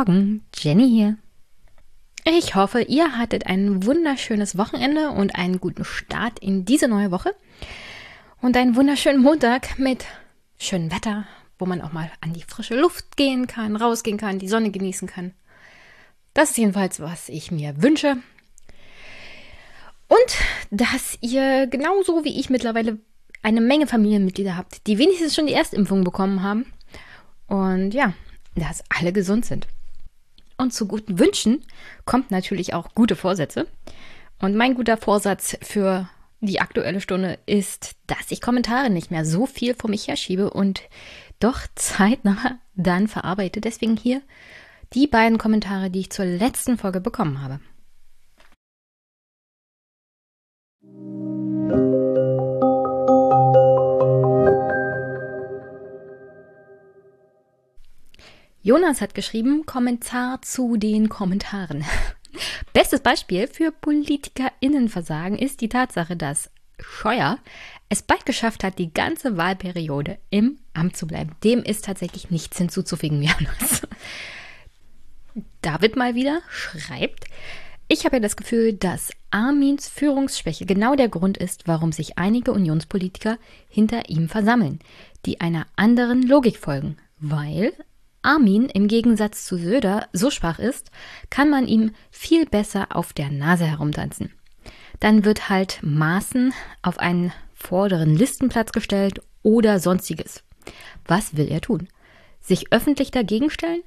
Morgen, Jenny hier. Ich hoffe, ihr hattet ein wunderschönes Wochenende und einen guten Start in diese neue Woche und einen wunderschönen Montag mit schönem Wetter, wo man auch mal an die frische Luft gehen kann, rausgehen kann, die Sonne genießen kann. Das ist jedenfalls, was ich mir wünsche. Und dass ihr genauso wie ich mittlerweile eine Menge Familienmitglieder habt, die wenigstens schon die Erstimpfung bekommen haben. Und ja, dass alle gesund sind. Und zu guten Wünschen kommt natürlich auch gute Vorsätze. Und mein guter Vorsatz für die aktuelle Stunde ist, dass ich Kommentare nicht mehr so viel vor mich herschiebe und doch zeitnah dann verarbeite. Deswegen hier die beiden Kommentare, die ich zur letzten Folge bekommen habe. Jonas hat geschrieben, Kommentar zu den Kommentaren. Bestes Beispiel für PolitikerInnenversagen ist die Tatsache, dass Scheuer es bald geschafft hat, die ganze Wahlperiode im Amt zu bleiben. Dem ist tatsächlich nichts hinzuzufügen, Jonas. David mal wieder schreibt, ich habe ja das Gefühl, dass Armins Führungsschwäche genau der Grund ist, warum sich einige Unionspolitiker hinter ihm versammeln, die einer anderen Logik folgen, weil Armin im Gegensatz zu Söder so schwach ist, kann man ihm viel besser auf der Nase herumtanzen. Dann wird halt Maßen auf einen vorderen Listenplatz gestellt oder sonstiges. Was will er tun? Sich öffentlich dagegen stellen?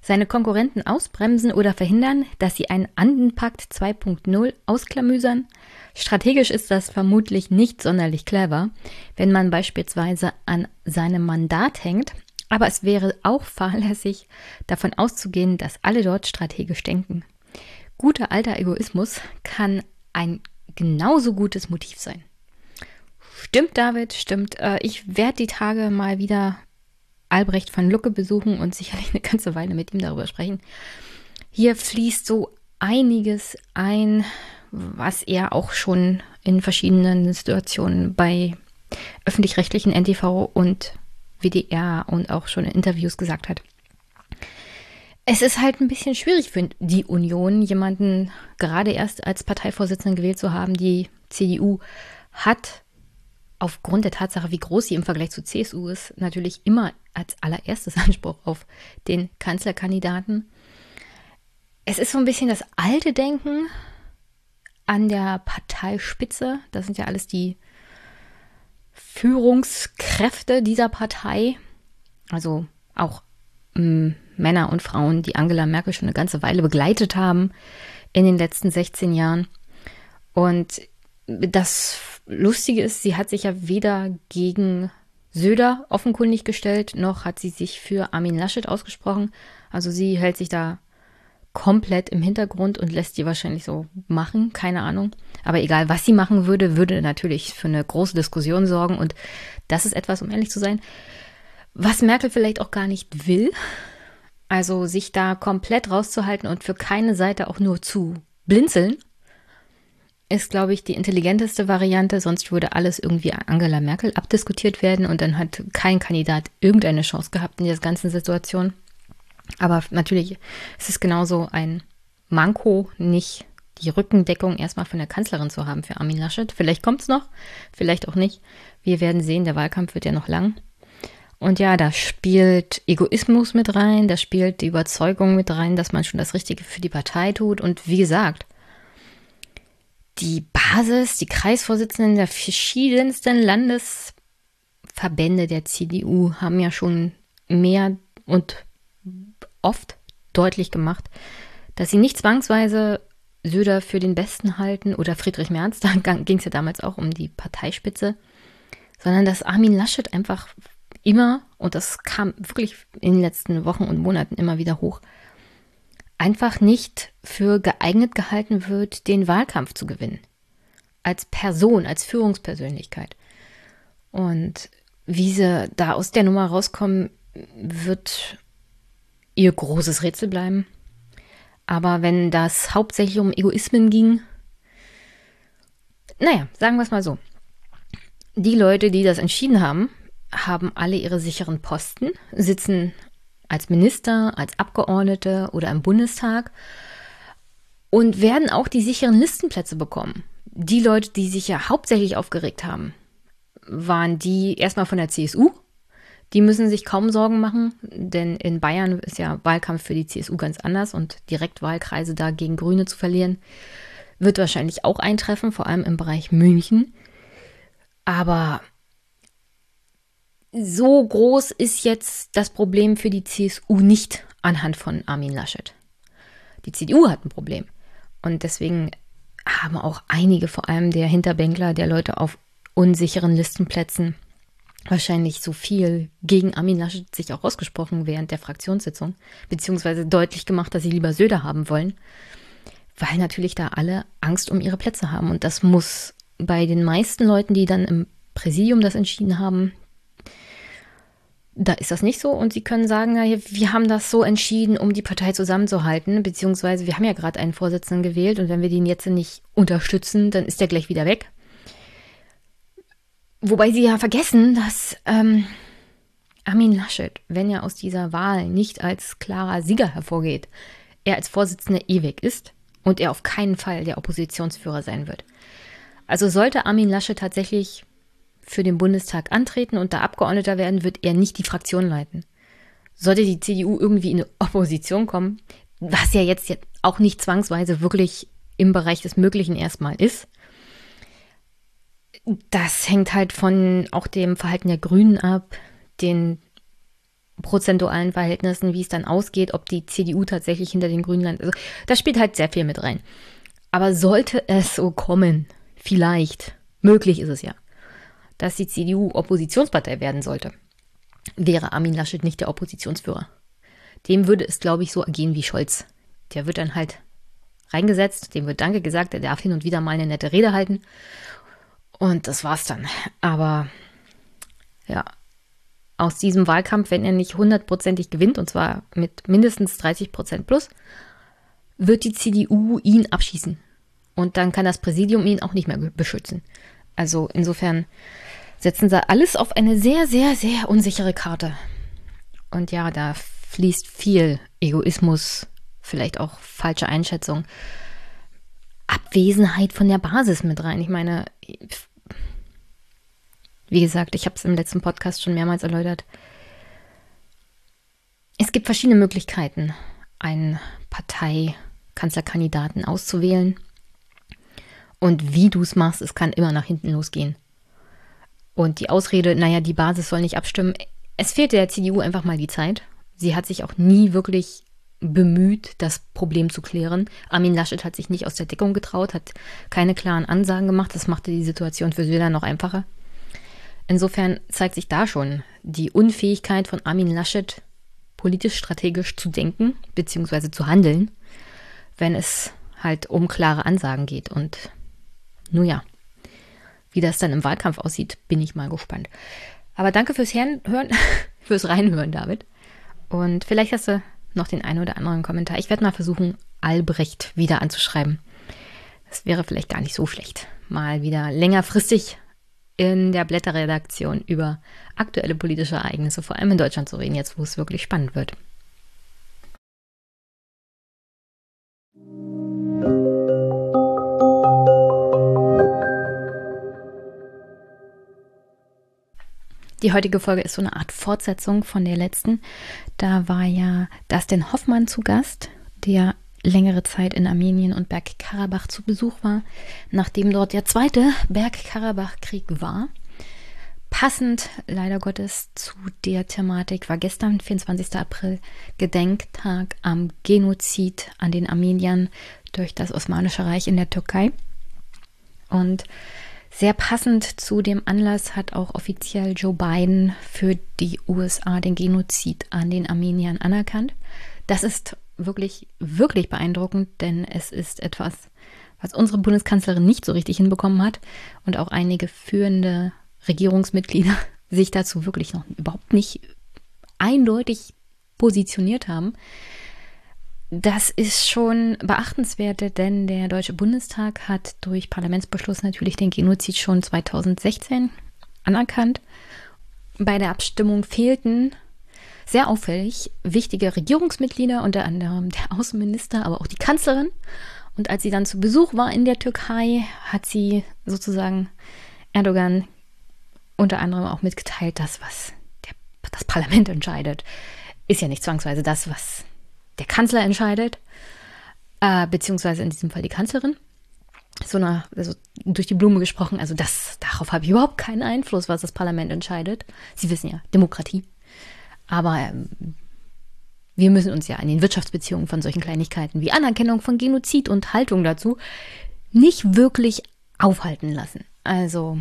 Seine Konkurrenten ausbremsen oder verhindern, dass sie einen Andenpakt 2.0 ausklamüsern? Strategisch ist das vermutlich nicht sonderlich clever, wenn man beispielsweise an seinem Mandat hängt aber es wäre auch fahrlässig, davon auszugehen, dass alle dort strategisch denken. Guter alter Egoismus kann ein genauso gutes Motiv sein. Stimmt, David, stimmt. Äh, ich werde die Tage mal wieder Albrecht von Lucke besuchen und sicherlich eine ganze Weile mit ihm darüber sprechen. Hier fließt so einiges ein, was er auch schon in verschiedenen Situationen bei öffentlich-rechtlichen NTV und WDR und auch schon in Interviews gesagt hat. Es ist halt ein bisschen schwierig für die Union, jemanden gerade erst als Parteivorsitzenden gewählt zu haben. Die CDU hat aufgrund der Tatsache, wie groß sie im Vergleich zu CSU ist, natürlich immer als allererstes Anspruch auf den Kanzlerkandidaten. Es ist so ein bisschen das alte Denken an der Parteispitze. Das sind ja alles die Führungskräfte dieser Partei, also auch ähm, Männer und Frauen, die Angela Merkel schon eine ganze Weile begleitet haben in den letzten 16 Jahren. Und das Lustige ist, sie hat sich ja weder gegen Söder offenkundig gestellt, noch hat sie sich für Armin Laschet ausgesprochen. Also sie hält sich da komplett im Hintergrund und lässt die wahrscheinlich so machen, keine Ahnung. Aber egal, was sie machen würde, würde natürlich für eine große Diskussion sorgen. Und das ist etwas, um ehrlich zu sein, was Merkel vielleicht auch gar nicht will. Also sich da komplett rauszuhalten und für keine Seite auch nur zu blinzeln, ist, glaube ich, die intelligenteste Variante. Sonst würde alles irgendwie Angela Merkel abdiskutiert werden und dann hat kein Kandidat irgendeine Chance gehabt in dieser ganzen Situation. Aber natürlich ist es genauso ein Manko, nicht die Rückendeckung erstmal von der Kanzlerin zu haben für Armin Laschet. Vielleicht kommt es noch, vielleicht auch nicht. Wir werden sehen, der Wahlkampf wird ja noch lang. Und ja, da spielt Egoismus mit rein, da spielt die Überzeugung mit rein, dass man schon das Richtige für die Partei tut. Und wie gesagt, die Basis, die Kreisvorsitzenden der verschiedensten Landesverbände der CDU haben ja schon mehr und oft deutlich gemacht, dass sie nicht zwangsweise Söder für den Besten halten oder Friedrich Merz, da ging es ja damals auch um die Parteispitze, sondern dass Armin Laschet einfach immer, und das kam wirklich in den letzten Wochen und Monaten immer wieder hoch, einfach nicht für geeignet gehalten wird, den Wahlkampf zu gewinnen. Als Person, als Führungspersönlichkeit. Und wie sie da aus der Nummer rauskommen, wird ihr großes Rätsel bleiben. Aber wenn das hauptsächlich um Egoismen ging, naja, sagen wir es mal so. Die Leute, die das entschieden haben, haben alle ihre sicheren Posten, sitzen als Minister, als Abgeordnete oder im Bundestag und werden auch die sicheren Listenplätze bekommen. Die Leute, die sich ja hauptsächlich aufgeregt haben, waren die erstmal von der CSU. Die müssen sich kaum Sorgen machen, denn in Bayern ist ja Wahlkampf für die CSU ganz anders und Direktwahlkreise da gegen Grüne zu verlieren, wird wahrscheinlich auch eintreffen, vor allem im Bereich München. Aber so groß ist jetzt das Problem für die CSU nicht anhand von Armin Laschet. Die CDU hat ein Problem. Und deswegen haben auch einige, vor allem der Hinterbänkler, der Leute auf unsicheren Listenplätzen, wahrscheinlich so viel gegen Armin Laschet sich auch ausgesprochen während der Fraktionssitzung, beziehungsweise deutlich gemacht, dass sie lieber Söder haben wollen, weil natürlich da alle Angst um ihre Plätze haben. Und das muss bei den meisten Leuten, die dann im Präsidium das entschieden haben, da ist das nicht so und sie können sagen, wir haben das so entschieden, um die Partei zusammenzuhalten, beziehungsweise wir haben ja gerade einen Vorsitzenden gewählt und wenn wir den jetzt nicht unterstützen, dann ist der gleich wieder weg. Wobei sie ja vergessen, dass ähm, Armin Laschet, wenn er aus dieser Wahl nicht als klarer Sieger hervorgeht, er als Vorsitzender ewig ist und er auf keinen Fall der Oppositionsführer sein wird. Also sollte Armin Laschet tatsächlich für den Bundestag antreten und da Abgeordneter werden, wird er nicht die Fraktion leiten. Sollte die CDU irgendwie in eine Opposition kommen, was ja jetzt auch nicht zwangsweise wirklich im Bereich des Möglichen erstmal ist, das hängt halt von auch dem Verhalten der Grünen ab, den prozentualen Verhältnissen, wie es dann ausgeht, ob die CDU tatsächlich hinter den Grünen landet. Also, das spielt halt sehr viel mit rein. Aber sollte es so kommen, vielleicht, möglich ist es ja, dass die CDU Oppositionspartei werden sollte, wäre Armin Laschet nicht der Oppositionsführer. Dem würde es, glaube ich, so ergehen wie Scholz. Der wird dann halt reingesetzt, dem wird Danke gesagt, er darf hin und wieder mal eine nette Rede halten. Und das war's dann. Aber ja, aus diesem Wahlkampf, wenn er nicht hundertprozentig gewinnt, und zwar mit mindestens 30 Prozent plus, wird die CDU ihn abschießen. Und dann kann das Präsidium ihn auch nicht mehr beschützen. Also insofern setzen sie alles auf eine sehr, sehr, sehr unsichere Karte. Und ja, da fließt viel Egoismus, vielleicht auch falsche Einschätzung, Abwesenheit von der Basis mit rein. Ich meine, wie gesagt, ich habe es im letzten Podcast schon mehrmals erläutert. Es gibt verschiedene Möglichkeiten, einen Parteikanzlerkandidaten auszuwählen. Und wie du es machst, es kann immer nach hinten losgehen. Und die Ausrede, naja, die Basis soll nicht abstimmen, es fehlt der CDU einfach mal die Zeit. Sie hat sich auch nie wirklich bemüht, das Problem zu klären. Armin Laschet hat sich nicht aus der Deckung getraut, hat keine klaren Ansagen gemacht. Das machte die Situation für Söder noch einfacher. Insofern zeigt sich da schon die Unfähigkeit von Armin Laschet, politisch-strategisch zu denken bzw. zu handeln, wenn es halt um klare Ansagen geht. Und nun ja, wie das dann im Wahlkampf aussieht, bin ich mal gespannt. Aber danke fürs Hören, fürs Reinhören, David. Und vielleicht hast du noch den einen oder anderen Kommentar. Ich werde mal versuchen, Albrecht wieder anzuschreiben. Das wäre vielleicht gar nicht so schlecht. Mal wieder längerfristig in der Blätterredaktion über aktuelle politische Ereignisse, vor allem in Deutschland zu reden, jetzt wo es wirklich spannend wird. Die heutige Folge ist so eine Art Fortsetzung von der letzten. Da war ja Dustin Hoffmann zu Gast, der längere Zeit in Armenien und Bergkarabach zu Besuch war, nachdem dort der zweite Bergkarabach-Krieg war. Passend, leider Gottes, zu der Thematik war gestern, 24. April, Gedenktag am Genozid an den Armeniern durch das Osmanische Reich in der Türkei. Und sehr passend zu dem Anlass hat auch offiziell Joe Biden für die USA den Genozid an den Armeniern anerkannt. Das ist wirklich, wirklich beeindruckend, denn es ist etwas, was unsere Bundeskanzlerin nicht so richtig hinbekommen hat und auch einige führende Regierungsmitglieder sich dazu wirklich noch überhaupt nicht eindeutig positioniert haben. Das ist schon beachtenswert, denn der Deutsche Bundestag hat durch Parlamentsbeschluss natürlich den Genozid schon 2016 anerkannt. Bei der Abstimmung fehlten sehr auffällig wichtige Regierungsmitglieder, unter anderem der Außenminister, aber auch die Kanzlerin. Und als sie dann zu Besuch war in der Türkei, hat sie sozusagen Erdogan unter anderem auch mitgeteilt, dass was der, das Parlament entscheidet, ist ja nicht zwangsweise das, was der Kanzler entscheidet, äh, beziehungsweise in diesem Fall die Kanzlerin. So eine, also durch die Blume gesprochen, also das, darauf habe ich überhaupt keinen Einfluss, was das Parlament entscheidet. Sie wissen ja, Demokratie. Aber ähm, wir müssen uns ja an den Wirtschaftsbeziehungen von solchen Kleinigkeiten wie Anerkennung von Genozid und Haltung dazu nicht wirklich aufhalten lassen. Also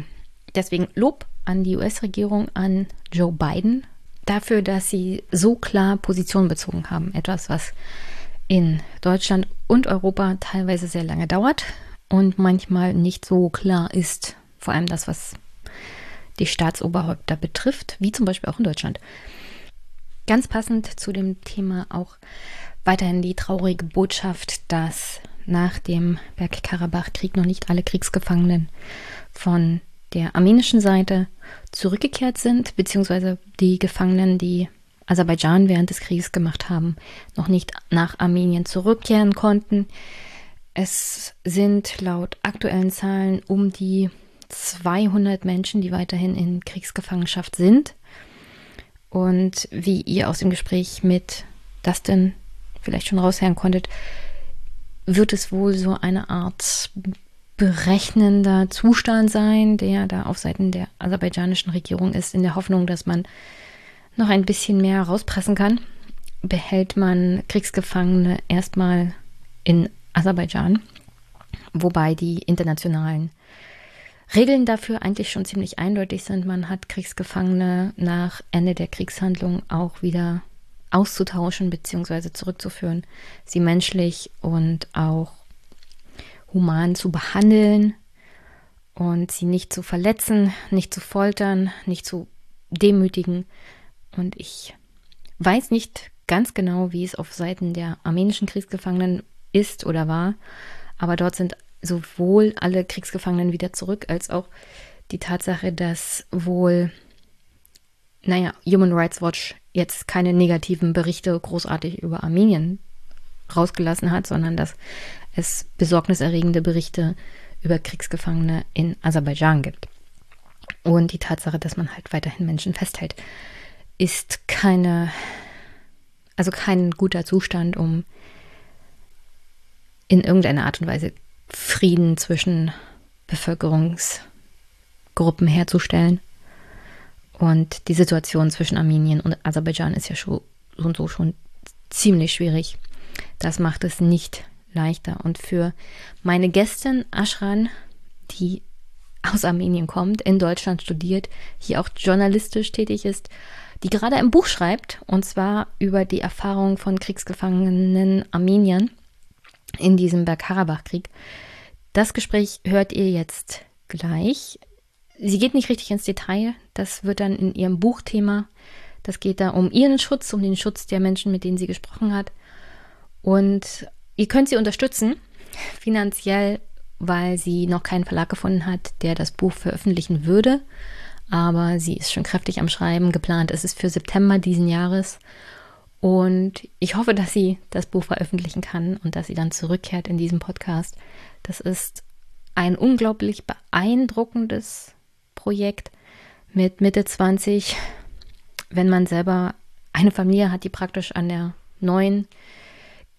deswegen Lob an die US-Regierung, an Joe Biden dafür, dass sie so klar Position bezogen haben. Etwas, was in Deutschland und Europa teilweise sehr lange dauert und manchmal nicht so klar ist. Vor allem das, was die Staatsoberhäupter betrifft, wie zum Beispiel auch in Deutschland. Ganz passend zu dem Thema auch weiterhin die traurige Botschaft, dass nach dem Bergkarabach-Krieg noch nicht alle Kriegsgefangenen von der armenischen Seite zurückgekehrt sind, beziehungsweise die Gefangenen, die Aserbaidschan während des Krieges gemacht haben, noch nicht nach Armenien zurückkehren konnten. Es sind laut aktuellen Zahlen um die 200 Menschen, die weiterhin in Kriegsgefangenschaft sind. Und wie ihr aus dem Gespräch mit Dustin vielleicht schon raushören konntet, wird es wohl so eine Art berechnender Zustand sein, der da auf Seiten der aserbaidschanischen Regierung ist, in der Hoffnung, dass man noch ein bisschen mehr rauspressen kann, behält man Kriegsgefangene erstmal in Aserbaidschan, wobei die internationalen Regeln dafür eigentlich schon ziemlich eindeutig sind. Man hat Kriegsgefangene nach Ende der Kriegshandlung auch wieder auszutauschen bzw. zurückzuführen, sie menschlich und auch human zu behandeln und sie nicht zu verletzen, nicht zu foltern, nicht zu demütigen. Und ich weiß nicht ganz genau, wie es auf Seiten der armenischen Kriegsgefangenen ist oder war, aber dort sind sowohl alle Kriegsgefangenen wieder zurück, als auch die Tatsache, dass wohl, naja, Human Rights Watch jetzt keine negativen Berichte großartig über Armenien rausgelassen hat, sondern dass es besorgniserregende Berichte über Kriegsgefangene in Aserbaidschan gibt. Und die Tatsache, dass man halt weiterhin Menschen festhält, ist keine, also kein guter Zustand, um in irgendeiner Art und Weise Frieden zwischen Bevölkerungsgruppen herzustellen. Und die Situation zwischen Armenien und Aserbaidschan ist ja schon und so schon ziemlich schwierig. Das macht es nicht leichter. Und für meine Gästin Ashran, die aus Armenien kommt, in Deutschland studiert, hier auch journalistisch tätig ist, die gerade ein Buch schreibt, und zwar über die Erfahrung von kriegsgefangenen Armeniern in diesem Bergkarabach-Krieg. Das Gespräch hört ihr jetzt gleich. Sie geht nicht richtig ins Detail. Das wird dann in ihrem Buchthema. Das geht da um ihren Schutz, um den Schutz der Menschen, mit denen sie gesprochen hat. Und ihr könnt sie unterstützen, finanziell, weil sie noch keinen Verlag gefunden hat, der das Buch veröffentlichen würde. Aber sie ist schon kräftig am Schreiben. Geplant ist es für September diesen Jahres. Und ich hoffe, dass sie das Buch veröffentlichen kann und dass sie dann zurückkehrt in diesem Podcast. Das ist ein unglaublich beeindruckendes Projekt mit Mitte 20, wenn man selber eine Familie hat, die praktisch an der neuen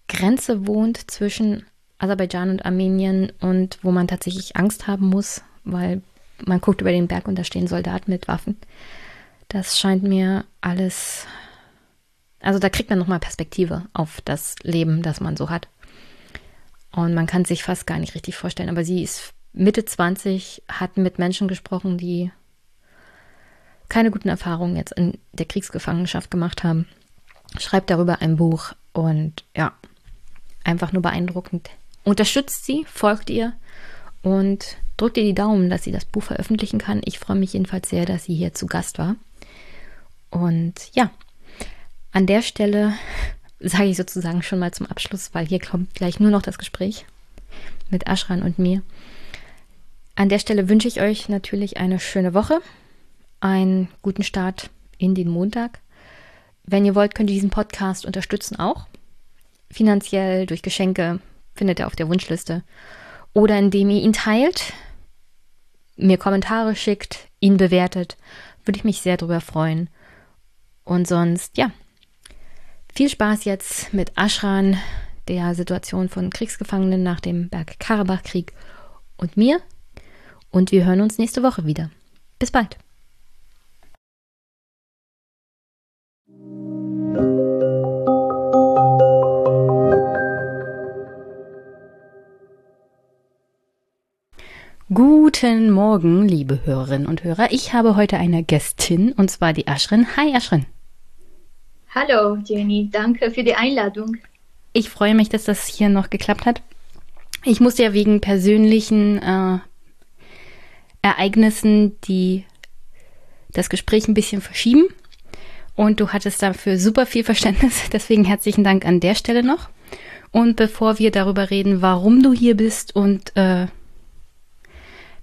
Grenze wohnt zwischen Aserbaidschan und Armenien und wo man tatsächlich Angst haben muss, weil man guckt über den Berg und da stehen Soldaten mit Waffen. Das scheint mir alles also da kriegt man nochmal Perspektive auf das Leben, das man so hat. Und man kann sich fast gar nicht richtig vorstellen. Aber sie ist Mitte 20, hat mit Menschen gesprochen, die keine guten Erfahrungen jetzt in der Kriegsgefangenschaft gemacht haben. Schreibt darüber ein Buch und ja, einfach nur beeindruckend. Unterstützt sie, folgt ihr und drückt ihr die Daumen, dass sie das Buch veröffentlichen kann. Ich freue mich jedenfalls sehr, dass sie hier zu Gast war. Und ja, an der Stelle sage ich sozusagen schon mal zum Abschluss, weil hier kommt gleich nur noch das Gespräch mit Aschran und mir. An der Stelle wünsche ich euch natürlich eine schöne Woche, einen guten Start in den Montag. Wenn ihr wollt, könnt ihr diesen Podcast unterstützen auch. Finanziell, durch Geschenke, findet ihr auf der Wunschliste. Oder indem ihr ihn teilt, mir Kommentare schickt, ihn bewertet. Würde ich mich sehr darüber freuen. Und sonst, ja, viel Spaß jetzt mit Aschran, der Situation von Kriegsgefangenen nach dem Bergkarabach-Krieg und mir. Und wir hören uns nächste Woche wieder. Bis bald. Guten Morgen, liebe Hörerinnen und Hörer. Ich habe heute eine Gästin und zwar die Aschrin. Hi Aschrin. Hallo Jenny, danke für die Einladung. Ich freue mich, dass das hier noch geklappt hat. Ich musste ja wegen persönlichen äh, Ereignissen die das Gespräch ein bisschen verschieben und du hattest dafür super viel Verständnis. Deswegen herzlichen Dank an der Stelle noch. Und bevor wir darüber reden, warum du hier bist und äh,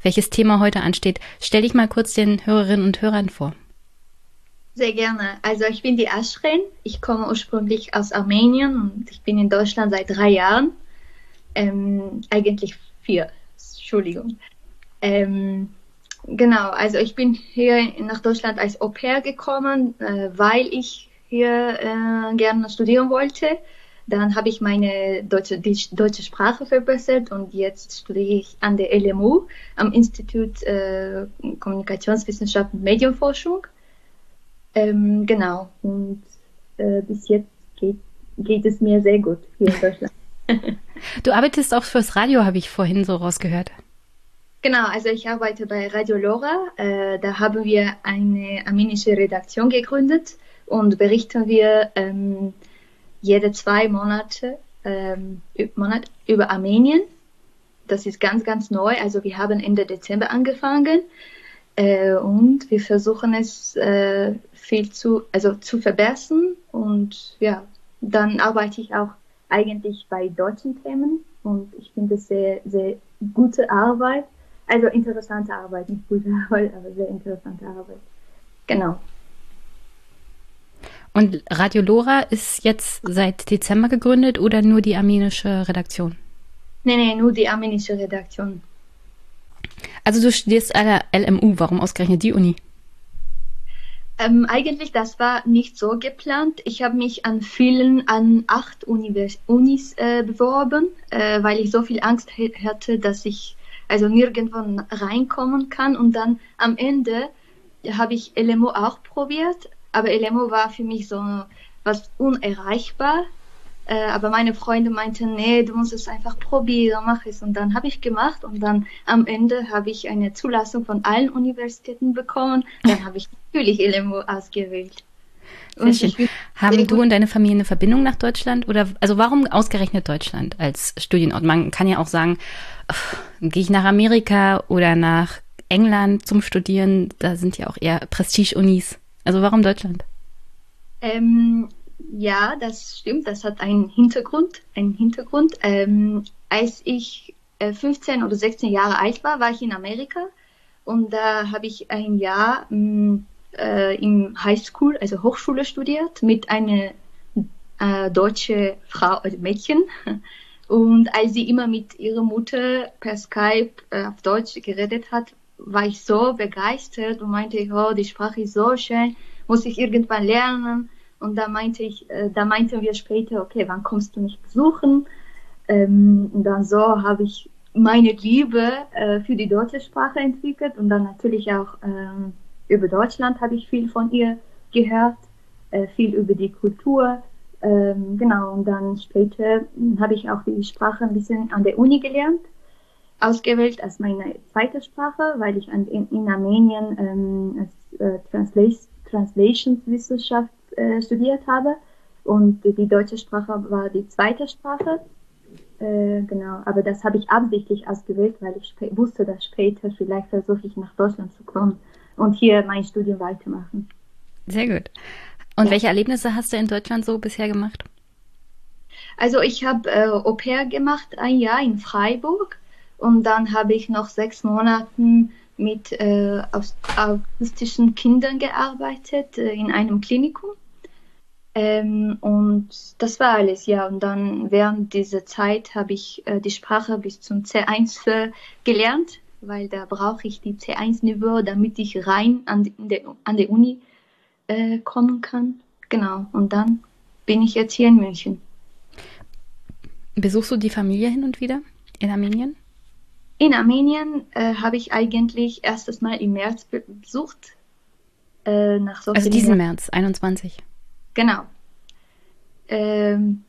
welches Thema heute ansteht. Stell dich mal kurz den Hörerinnen und Hörern vor. Sehr gerne. Also ich bin die Ashrin. Ich komme ursprünglich aus Armenien und ich bin in Deutschland seit drei Jahren. Ähm, eigentlich vier. Entschuldigung. Ähm, genau, also ich bin hier nach Deutschland als Au pair gekommen, äh, weil ich hier äh, gerne studieren wollte. Dann habe ich meine deutsche, die deutsche Sprache verbessert und jetzt studiere ich an der LMU am Institut äh, Kommunikationswissenschaft und Medienforschung. Ähm, genau, und äh, bis jetzt geht, geht es mir sehr gut hier in Deutschland. du arbeitest auch fürs Radio, habe ich vorhin so rausgehört. Genau, also ich arbeite bei Radio Lora. Äh, da haben wir eine armenische Redaktion gegründet und berichten wir ähm, jede zwei Monate, ähm, Monat über Armenien. Das ist ganz, ganz neu. Also wir haben Ende Dezember angefangen äh, und wir versuchen es äh, viel zu, also zu verbessern. Und ja, dann arbeite ich auch eigentlich bei deutschen Themen und ich finde es sehr, sehr gute Arbeit. Also interessante Arbeit, nicht gute Arbeit, aber sehr interessante Arbeit. Genau. Und Radio Lora ist jetzt seit Dezember gegründet oder nur die armenische Redaktion? Nee, nee, nur die armenische Redaktion. Also du studierst an der LMU, warum ausgerechnet die Uni? Ähm, eigentlich, das war nicht so geplant. Ich habe mich an vielen, an acht Univers Unis äh, beworben, äh, weil ich so viel Angst hatte, dass ich also nirgendwo reinkommen kann. Und dann am Ende habe ich LMU auch probiert, aber LMO war für mich so was unerreichbar. Äh, aber meine Freunde meinten, nee, du musst es einfach probieren, mach es. Und dann habe ich gemacht und dann am Ende habe ich eine Zulassung von allen Universitäten bekommen. Dann habe ich natürlich LMO ausgewählt. Und Haben du und deine Familie eine Verbindung nach Deutschland? Oder also warum ausgerechnet Deutschland als Studienort? Man kann ja auch sagen, gehe ich nach Amerika oder nach England zum Studieren, da sind ja auch eher Prestige-Unis. Also warum Deutschland? Ähm, ja, das stimmt. Das hat einen Hintergrund. Einen Hintergrund. Ähm, als ich äh, 15 oder 16 Jahre alt war, war ich in Amerika und da habe ich ein Jahr mh, mm, äh, im Highschool, also Hochschule studiert mit einer äh, deutsche Frau, also Mädchen. Und als sie immer mit ihrer Mutter per Skype äh, auf Deutsch geredet hat, war ich so begeistert und meinte, oh, die Sprache ist so schön, muss ich irgendwann lernen. Und da meinte ich, äh, da meinten wir später, okay, wann kommst du mich besuchen? Ähm, und dann so habe ich meine Liebe äh, für die deutsche Sprache entwickelt und dann natürlich auch ähm, über Deutschland habe ich viel von ihr gehört, äh, viel über die Kultur. Ähm, genau, und dann später habe ich auch die Sprache ein bisschen an der Uni gelernt ausgewählt als meine zweite Sprache, weil ich an, in, in Armenien ähm, als, äh, Translation, Translationswissenschaft äh, studiert habe und die deutsche Sprache war die zweite Sprache. Äh, genau, aber das habe ich absichtlich ausgewählt, weil ich wusste, dass später vielleicht versuche ich nach Deutschland zu kommen und hier mein Studium weitermachen. Sehr gut. Und ja. welche Erlebnisse hast du in Deutschland so bisher gemacht? Also ich habe äh, Au pair gemacht ein Jahr in Freiburg und dann habe ich noch sechs Monate mit äh, autistischen Kindern gearbeitet äh, in einem Klinikum. Ähm, und das war alles, ja. Und dann während dieser Zeit habe ich äh, die Sprache bis zum C1 äh, gelernt, weil da brauche ich die C1-Niveau, damit ich rein an die, an die Uni äh, kommen kann. Genau. Und dann bin ich jetzt hier in München. Besuchst du die Familie hin und wieder in Armenien? In Armenien äh, habe ich eigentlich erstes Mal im März besucht. Äh, nach so also diesen. März, 21. Genau. Ähm,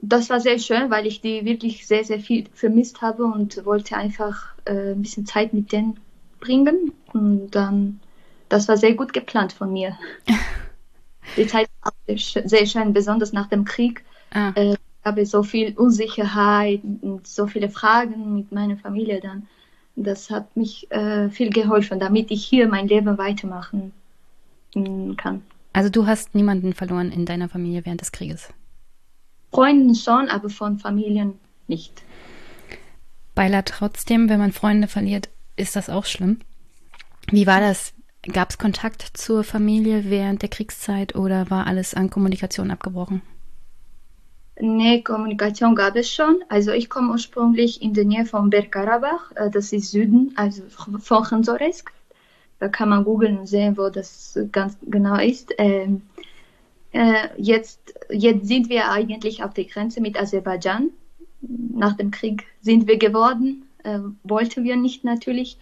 das war sehr schön, weil ich die wirklich sehr, sehr viel vermisst habe und wollte einfach äh, ein bisschen Zeit mit denen bringen. Und dann, das war sehr gut geplant von mir. die Zeit war sehr schön, besonders nach dem Krieg. Ah. Äh, habe so viel Unsicherheit und so viele Fragen mit meiner Familie dann. Das hat mich äh, viel geholfen, damit ich hier mein Leben weitermachen kann. Also du hast niemanden verloren in deiner Familie während des Krieges? Freunden schon, aber von Familien nicht. Beiler trotzdem, wenn man Freunde verliert, ist das auch schlimm. Wie war das? Gab es Kontakt zur Familie während der Kriegszeit oder war alles an Kommunikation abgebrochen? Nee, Kommunikation gab es schon. Also ich komme ursprünglich in der Nähe von Bergkarabach, äh, das ist Süden, also von Khanzoresk. Da kann man googeln und sehen, wo das ganz genau ist. Ähm, äh, jetzt, jetzt sind wir eigentlich auf der Grenze mit Aserbaidschan. Nach dem Krieg sind wir geworden, äh, wollten wir nicht natürlich.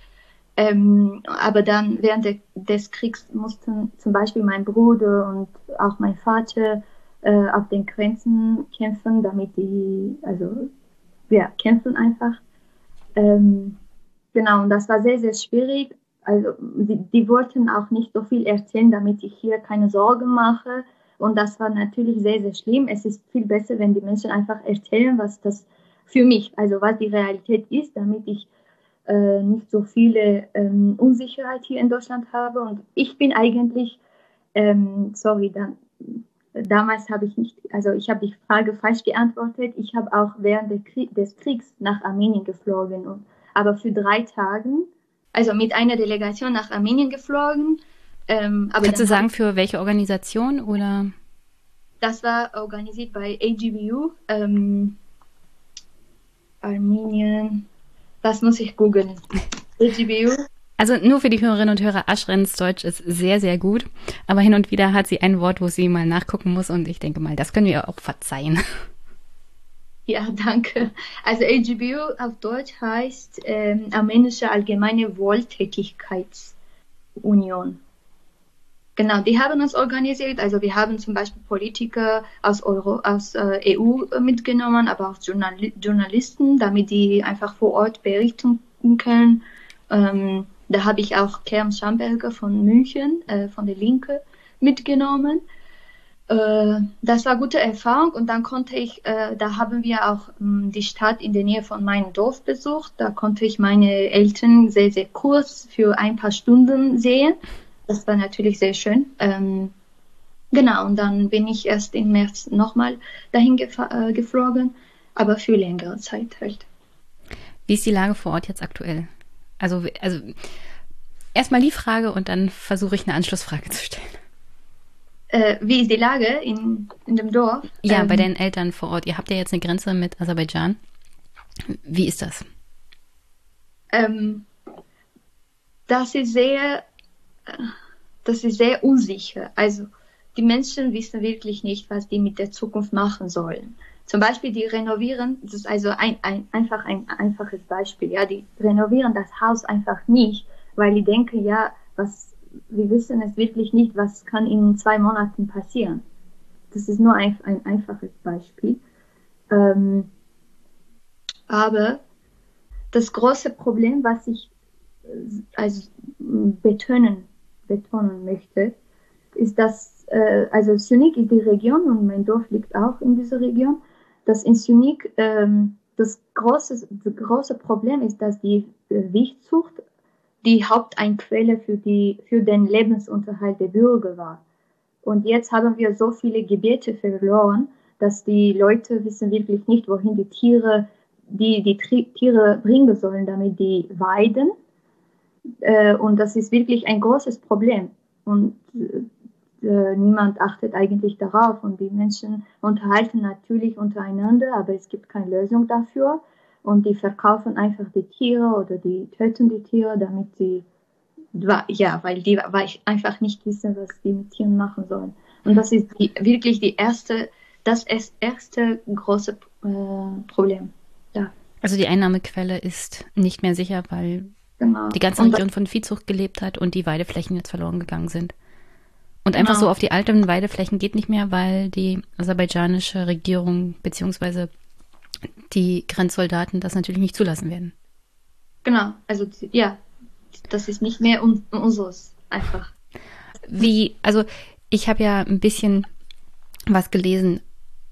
Ähm, aber dann während de, des Kriegs mussten zum Beispiel mein Bruder und auch mein Vater äh, auf den Grenzen kämpfen, damit die, also ja, kämpfen einfach. Ähm, genau, und das war sehr, sehr schwierig. Also die, die wollten auch nicht so viel erzählen, damit ich hier keine Sorgen mache. Und das war natürlich sehr, sehr schlimm. Es ist viel besser, wenn die Menschen einfach erzählen, was das für mich, also was die Realität ist, damit ich äh, nicht so viele ähm, Unsicherheit hier in Deutschland habe. Und ich bin eigentlich, ähm, sorry, dann damals habe ich nicht, also ich habe die Frage falsch geantwortet. Ich habe auch während Krieg, des Kriegs nach Armenien geflogen, und, aber für drei Tage, also mit einer Delegation nach Armenien geflogen. Ähm, Kannst du sagen, für welche Organisation oder? Das war organisiert bei AGBU, ähm, Armenien. Das muss ich googeln. AGBU, also nur für die Hörerinnen und Hörer, Aschrens Deutsch ist sehr, sehr gut. Aber hin und wieder hat sie ein Wort, wo sie mal nachgucken muss. Und ich denke mal, das können wir auch verzeihen. Ja, danke. Also LGBU auf Deutsch heißt ähm, Armenische Allgemeine Wohltätigkeitsunion. Genau, die haben uns organisiert. Also wir haben zum Beispiel Politiker aus, Euro, aus äh, EU mitgenommen, aber auch Journal Journalisten, damit die einfach vor Ort berichten können. Ähm, da habe ich auch Kerm Schamberger von München, äh, von der Linke, mitgenommen. Äh, das war gute Erfahrung und dann konnte ich, äh, da haben wir auch mh, ähm, die Stadt in der Nähe von meinem Dorf besucht. Da konnte ich meine Eltern sehr, sehr kurz für ein paar Stunden sehen. Das war natürlich sehr schön. Ähm, genau, und dann bin ich erst im März nochmal dahin äh, geflogen, aber für längere Zeit halt. Wie ist die Lage vor Ort jetzt aktuell? Also, also erstmal die Frage und dann versuche ich eine Anschlussfrage zu stellen. Äh, wie ist die Lage in, in dem Dorf? Ja, ähm, bei den Eltern vor Ort. Ihr habt ja jetzt eine Grenze mit Aserbaidschan. Wie ist das? Ähm, das ist sehr, das ist sehr unsicher. Also die Menschen wissen wirklich nicht, was die mit der Zukunft machen sollen. Zum Beispiel, die renovieren, das ist also ein, ein, einfach ein einfaches Beispiel, ja, die renovieren das Haus einfach nicht, weil die denken, ja, was, wir wissen es wirklich nicht, was kann in zwei Monaten passieren. Das ist nur ein, ein einfaches Beispiel. Ähm, aber das große Problem, was ich äh, also betonen, betonen möchte, ist, dass äh, also Sunik ist die Region und mein Dorf liegt auch in dieser Region dass in Sunik ähm, das, große, das große Problem ist, dass die äh, Wichtzucht die Haupteinquelle für, die, für den Lebensunterhalt der Bürger war. Und jetzt haben wir so viele Gebiete verloren, dass die Leute wissen wirklich nicht, wohin die Tiere, die, die Tiere bringen sollen, damit die weiden. Äh, und das ist wirklich ein großes Problem. Und äh, niemand achtet eigentlich darauf und die Menschen unterhalten natürlich untereinander, aber es gibt keine Lösung dafür und die verkaufen einfach die Tiere oder die töten die Tiere, damit sie ja, weil die weil einfach nicht wissen, was die mit Tieren machen sollen. Und das ist die, wirklich die erste, das erste große äh, Problem. Ja. Also die Einnahmequelle ist nicht mehr sicher, weil genau. die ganze Region von Viehzucht gelebt hat und die Weideflächen jetzt verloren gegangen sind. Und einfach genau. so auf die alten Weideflächen geht nicht mehr, weil die aserbaidschanische Regierung beziehungsweise die Grenzsoldaten das natürlich nicht zulassen werden. Genau, also ja, das ist nicht mehr un unseres einfach. Wie, also ich habe ja ein bisschen was gelesen.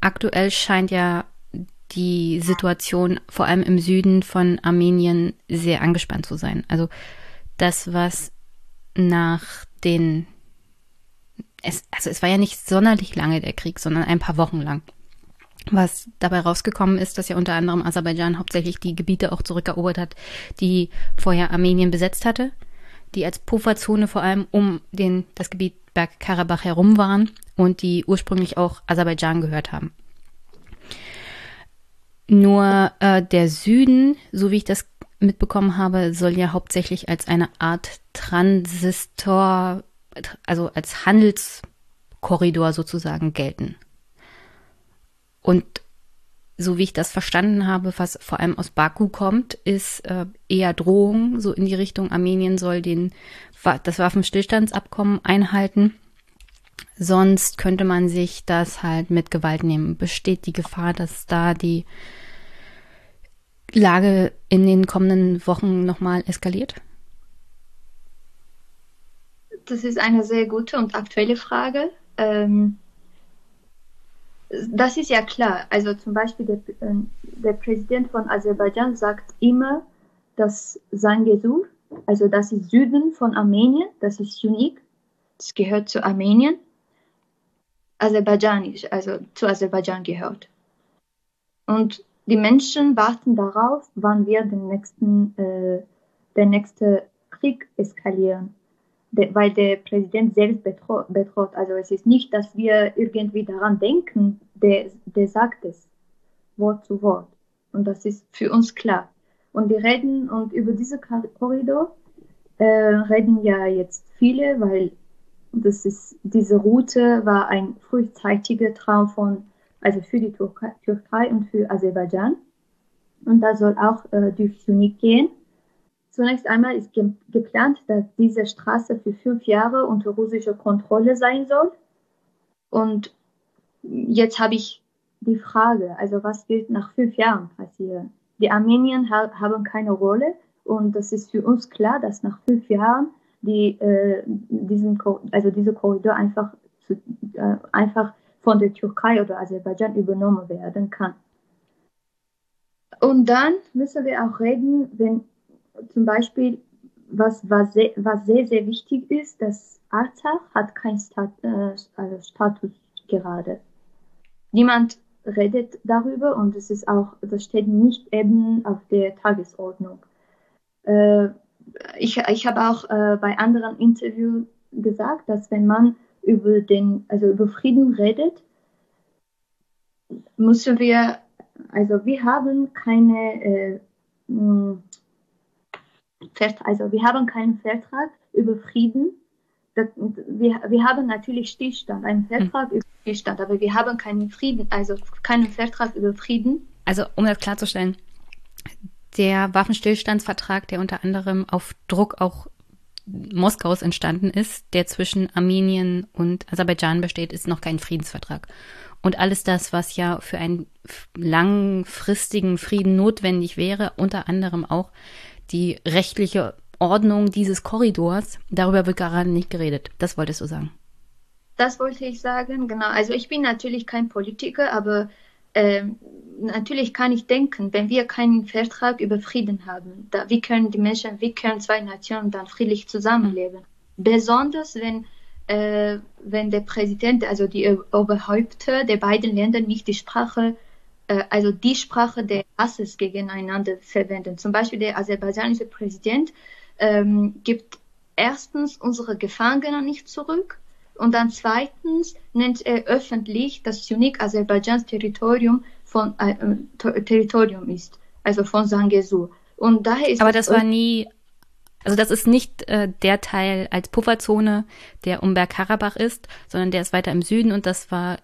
Aktuell scheint ja die Situation vor allem im Süden von Armenien sehr angespannt zu sein. Also das, was nach den es, also es war ja nicht sonderlich lange der Krieg, sondern ein paar Wochen lang. Was dabei rausgekommen ist, dass ja unter anderem Aserbaidschan hauptsächlich die Gebiete auch zurückerobert hat, die vorher Armenien besetzt hatte, die als Pufferzone vor allem um den, das Gebiet Bergkarabach herum waren und die ursprünglich auch Aserbaidschan gehört haben. Nur äh, der Süden, so wie ich das mitbekommen habe, soll ja hauptsächlich als eine Art Transistor, also als Handelskorridor sozusagen gelten. Und so wie ich das verstanden habe, was vor allem aus Baku kommt, ist äh, eher Drohung, so in die Richtung Armenien soll den, das Waffenstillstandsabkommen einhalten. Sonst könnte man sich das halt mit Gewalt nehmen. Besteht die Gefahr, dass da die Lage in den kommenden Wochen nochmal eskaliert? Das ist eine sehr gute und aktuelle Frage. Ähm das ist ja klar. Also zum Beispiel der, äh, der Präsident von Aserbaidschan sagt immer, dass sein Gesuch, also das ist Süden von Armenien, das ist unique, das gehört zu Armenien, aserbaidschanisch, also zu Aserbaidschan gehört. Und die Menschen warten darauf, wann wir den nächsten, äh, der nächste Krieg eskalieren de, weil der Präsident selbst bedroht, bedroht. Also es ist nicht, dass wir irgendwie daran denken, der, der sagt es Wort zu Wort. Und das ist für uns klar. Und wir reden und über diese Korridor äh, reden ja jetzt viele, weil das ist, diese Route war ein frühzeitiger Traum von, also für die Türkei, Türkei und für Aserbaidschan. Und da soll auch äh, durch Tunik gehen. Zunächst einmal ist ge geplant, dass diese Straße für fünf Jahre unter russischer Kontrolle sein soll. Und jetzt habe ich die Frage, also was wird nach fünf Jahren passieren? Die Armenier ha haben keine Rolle und das ist für uns klar, dass nach fünf Jahren die, äh, diesen, also dieser Korridor einfach, zu, äh, einfach von der Türkei oder Aserbaidschan übernommen werden kann. Und dann müssen wir auch reden, wenn zum Beispiel, was, was, sehr, was sehr, sehr wichtig ist, dass Artsach hat keinen Stat, äh, also Status gerade. Niemand redet darüber und es ist auch, das steht nicht eben auf der Tagesordnung. Äh, ich ich habe auch äh, bei anderen Interviews gesagt, dass wenn man über den, also über Frieden redet, müssen wir, also wir haben keine äh, also wir haben keinen Vertrag über Frieden. Wir, wir haben natürlich Stillstand, einen Vertrag hm. über Stillstand, aber wir haben keinen Frieden, also keinen Vertrag über Frieden. Also um das klarzustellen, der Waffenstillstandsvertrag, der unter anderem auf Druck auch Moskaus entstanden ist, der zwischen Armenien und Aserbaidschan besteht, ist noch kein Friedensvertrag. Und alles das, was ja für einen langfristigen Frieden notwendig wäre, unter anderem auch die rechtliche Ordnung dieses Korridors, darüber wird gerade nicht geredet. Das wolltest du sagen. Das wollte ich sagen, genau. Also ich bin natürlich kein Politiker, aber äh, natürlich kann ich denken, wenn wir keinen Vertrag über Frieden haben, da, wie können die Menschen, wie können zwei Nationen dann friedlich zusammenleben? Mhm. Besonders wenn, äh, wenn der Präsident, also die Oberhäupter der beiden Länder nicht die Sprache äh, also die Sprache der Hasses gegeneinander verwenden. Zum Beispiel der aserbaidschanische Präsident ähm, gibt erstens unsere Gefangenen nicht zurück Und dann zweitens nennt er öffentlich, dass Sunik Aserbaidschans Territorium von äh, Territorium ist, also von Sangesur. Und daher ist Aber das war nie, also das ist nicht äh, der Teil als Pufferzone, der um Bergkarabach ist, sondern der ist weiter im Süden und das war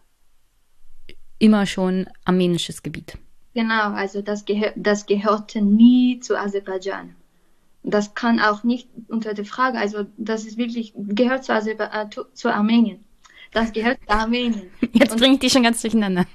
immer schon armenisches Gebiet. Genau, also das, gehör, das gehörte nie zu Aserbaidschan. Das kann auch nicht unter der Frage, also das ist wirklich, gehört zu, Aserba äh, zu Armenien. Das gehört zu Armenien. Jetzt bringe ich die schon ganz durcheinander.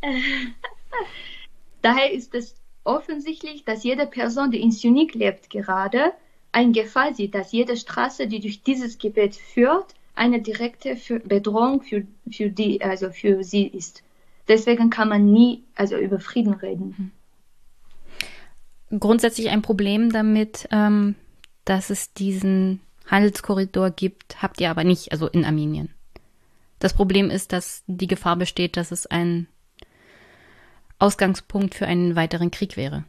Daher ist es offensichtlich, dass jede Person, die in Sunik lebt, gerade ein Gefahr sieht, dass jede Straße, die durch dieses Gebiet führt, eine direkte Bedrohung für, für die, also für sie ist. Deswegen kann man nie also über Frieden reden. Grundsätzlich ein Problem damit, ähm, dass es diesen Handelskorridor gibt, habt ihr aber nicht, also in Armenien. Das Problem ist, dass die Gefahr besteht, dass es ein Ausgangspunkt für einen weiteren Krieg wäre.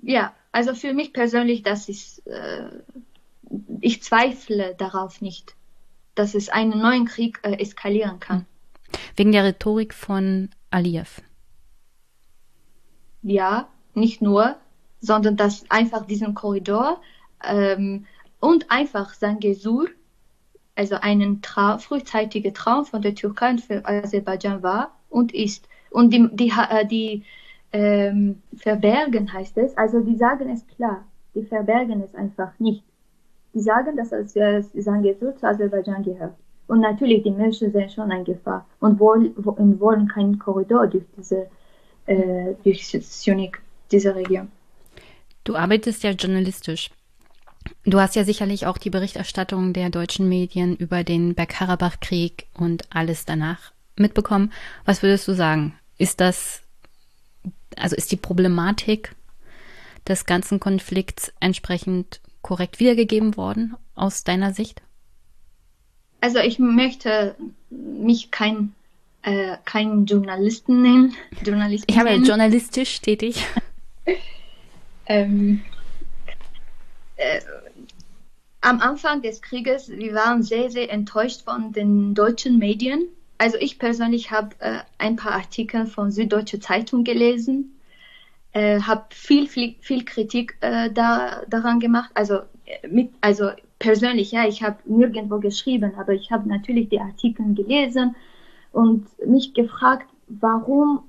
Ja, also für mich persönlich, das ist, äh, ich zweifle darauf nicht, dass es einen neuen Krieg äh, eskalieren kann. Wegen der Rhetorik von Aliyev. Ja, nicht nur, sondern dass einfach diesen Korridor ähm, und einfach Sangesur, also einen Traum, frühzeitiger Traum von der Türkei und für Aserbaidschan war und ist. Und die, die, äh, die ähm, verbergen heißt es, also die sagen es klar, die verbergen es einfach nicht. Die sagen, dass es äh, Sangesur zu Aserbaidschan gehört. Und natürlich, die Menschen sehen schon eine Gefahr und wollen, wollen keinen Korridor durch diese, äh, durch Sionik, diese Region. Du arbeitest ja journalistisch. Du hast ja sicherlich auch die Berichterstattung der deutschen Medien über den Bergkarabach-Krieg und alles danach mitbekommen. Was würdest du sagen? Ist das, also ist die Problematik des ganzen Konflikts entsprechend korrekt wiedergegeben worden aus deiner Sicht? Also ich möchte mich kein, äh, kein Journalisten nennen. Journalisten ich habe nennen. journalistisch tätig. ähm, äh, am Anfang des Krieges, wir waren sehr, sehr enttäuscht von den deutschen Medien. Also ich persönlich habe äh, ein paar Artikel von Süddeutsche Zeitung gelesen, äh, habe viel, viel, viel Kritik äh, da, daran gemacht. Also äh, mit, also persönlich, ja, ich habe nirgendwo geschrieben, aber ich habe natürlich die Artikel gelesen und mich gefragt, warum,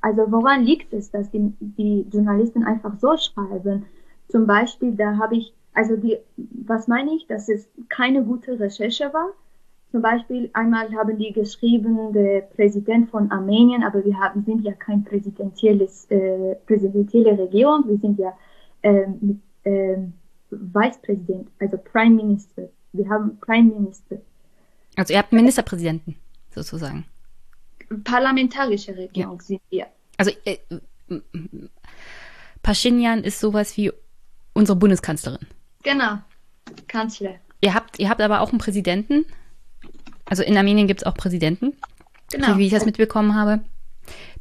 also woran liegt es, dass die, die Journalisten einfach so schreiben? Zum Beispiel, da habe ich, also die, was meine ich, dass es keine gute Recherche war. Zum Beispiel einmal haben die geschrieben, der Präsident von Armenien, aber wir haben, sind ja kein präsidentielles, äh, präsidentielle Regierung, wir sind ja äh, mit, äh, Vicepräsident, also Prime Minister. Wir haben Prime Minister. Also ihr habt Ministerpräsidenten sozusagen. Parlamentarische Regierung ja. sind wir. Also äh, Pashinyan ist sowas wie unsere Bundeskanzlerin. Genau, Kanzler. Ihr habt, ihr habt aber auch einen Präsidenten. Also in Armenien gibt es auch Präsidenten. Genau. So wie ich das mitbekommen habe.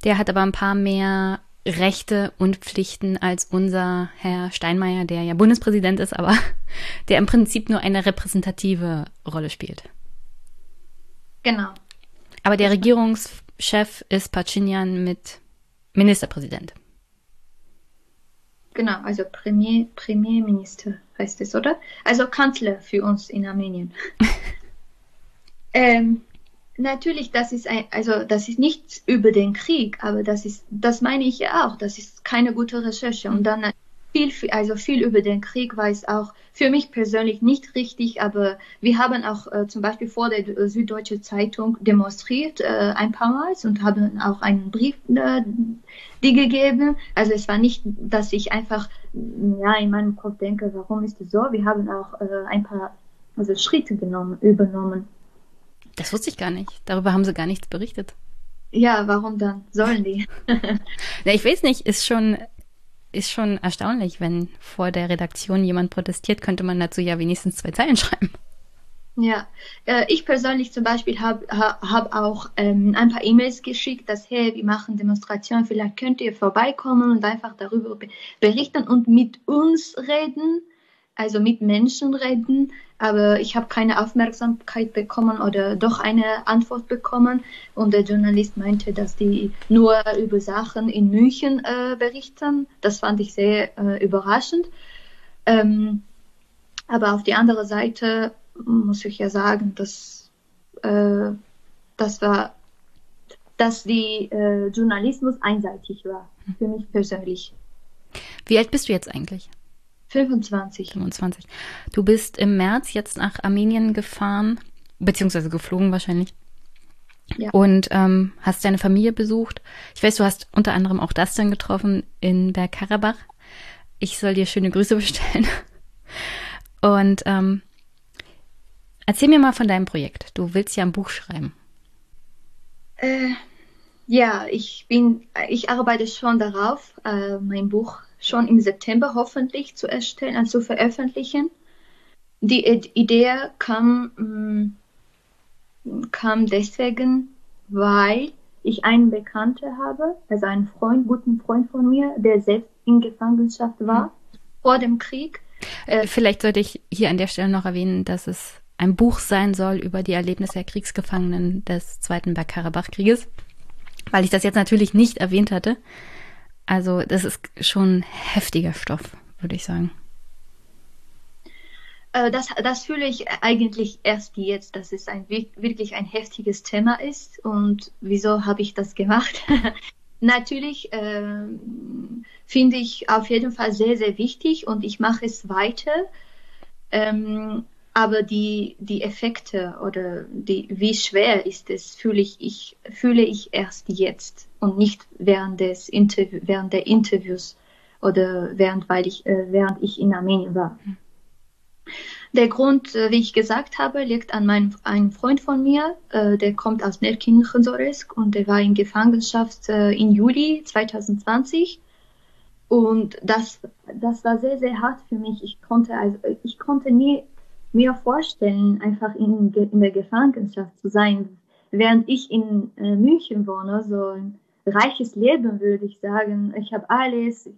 Der hat aber ein paar mehr Rechte und Pflichten als unser Herr Steinmeier, der ja Bundespräsident ist, aber der im Prinzip nur eine repräsentative Rolle spielt. Genau. Aber der Regierungschef ist Pachinian mit Ministerpräsident. Genau, also Premier, Premierminister heißt es, oder? Also Kanzler für uns in Armenien. ähm, Natürlich, das ist ein, also das ist nichts über den Krieg, aber das ist, das meine ich ja auch, das ist keine gute Recherche. Und dann viel, also viel über den Krieg weiß auch für mich persönlich nicht richtig, aber wir haben auch äh, zum Beispiel vor der äh, Süddeutsche Zeitung demonstriert äh, ein paar Mal und haben auch einen Brief äh, die gegeben. Also es war nicht, dass ich einfach ja in meinem Kopf denke, warum ist es so? Wir haben auch äh, ein paar also Schritte genommen, übernommen. Das wusste ich gar nicht. Darüber haben sie gar nichts berichtet. Ja, warum dann? Sollen die? Na, ich weiß nicht, ist schon, ist schon erstaunlich, wenn vor der Redaktion jemand protestiert, könnte man dazu ja wenigstens zwei Zeilen schreiben. Ja, äh, ich persönlich zum Beispiel habe hab auch ähm, ein paar E-Mails geschickt, dass, hey, wir machen Demonstrationen, vielleicht könnt ihr vorbeikommen und einfach darüber berichten und mit uns reden also mit Menschen reden, aber ich habe keine Aufmerksamkeit bekommen oder doch eine Antwort bekommen. Und der Journalist meinte, dass die nur über Sachen in München äh, berichten. Das fand ich sehr äh, überraschend. Ähm, aber auf die andere Seite muss ich ja sagen, dass äh, das war, dass die äh, Journalismus einseitig war für mich persönlich. Wie alt bist du jetzt eigentlich? 25. 25. Du bist im März jetzt nach Armenien gefahren, beziehungsweise geflogen wahrscheinlich. Ja. Und ähm, hast deine Familie besucht. Ich weiß, du hast unter anderem auch das dann getroffen in Bergkarabach. Ich soll dir schöne Grüße bestellen. Und ähm, erzähl mir mal von deinem Projekt. Du willst ja ein Buch schreiben. Äh, ja, ich bin, ich arbeite schon darauf, äh, mein Buch schon im September hoffentlich zu erstellen, also zu veröffentlichen. Die Idee kam, mm, kam deswegen, weil ich einen Bekannten habe, also einen Freund, guten Freund von mir, der selbst in Gefangenschaft war mhm. vor dem Krieg. Äh, Vielleicht sollte ich hier an der Stelle noch erwähnen, dass es ein Buch sein soll über die Erlebnisse der Kriegsgefangenen des Zweiten Bergkarabach-Krieges, weil ich das jetzt natürlich nicht erwähnt hatte. Also das ist schon heftiger Stoff, würde ich sagen. Äh, das, das fühle ich eigentlich erst jetzt, dass es ein, wirklich ein heftiges Thema ist. Und wieso habe ich das gemacht? Natürlich äh, finde ich auf jeden Fall sehr, sehr wichtig und ich mache es weiter. Ähm, aber die, die Effekte oder die, wie schwer ist es, fühle ich, ich, fühle ich erst jetzt und nicht während des Interview, während der Interviews oder während, weil ich, äh, während ich in Armenien war. Der Grund, äh, wie ich gesagt habe, liegt an meinem, einem Freund von mir, äh, der kommt aus Nerkin Khonzoresk und der war in Gefangenschaft im Juli 2020. Und das, das war sehr, sehr hart für mich. Ich konnte, also, ich konnte nie mir vorstellen, einfach in, in der Gefangenschaft zu sein, während ich in äh, München wohne, so ein reiches Leben, würde ich sagen. Ich habe alles,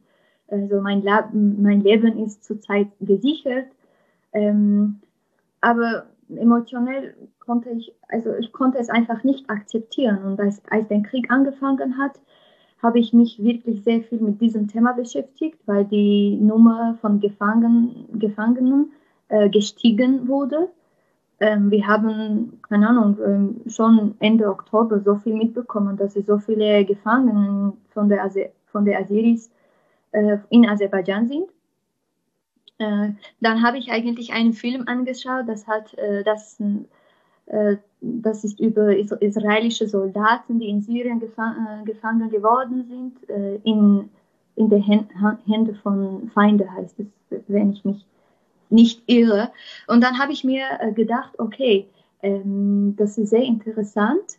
also mein, Leben, mein Leben ist zurzeit gesichert, ähm, aber emotionell konnte ich, also ich konnte es einfach nicht akzeptieren. Und als, als der Krieg angefangen hat, habe ich mich wirklich sehr viel mit diesem Thema beschäftigt, weil die Nummer von Gefangenen, Gefangenen äh, gestiegen wurde. Ähm, wir haben, keine Ahnung, ähm, schon Ende Oktober so viel mitbekommen, dass es so viele Gefangenen von der, Aser von der Aseris äh, in Aserbaidschan sind. Äh, dann habe ich eigentlich einen Film angeschaut, das hat äh, das äh, das ist über israelische Soldaten, die in Syrien gefangen, gefangen geworden sind, in, in der Hände von Feinde heißt es, wenn ich mich nicht irre. Und dann habe ich mir äh, gedacht, okay, ähm, das ist sehr interessant.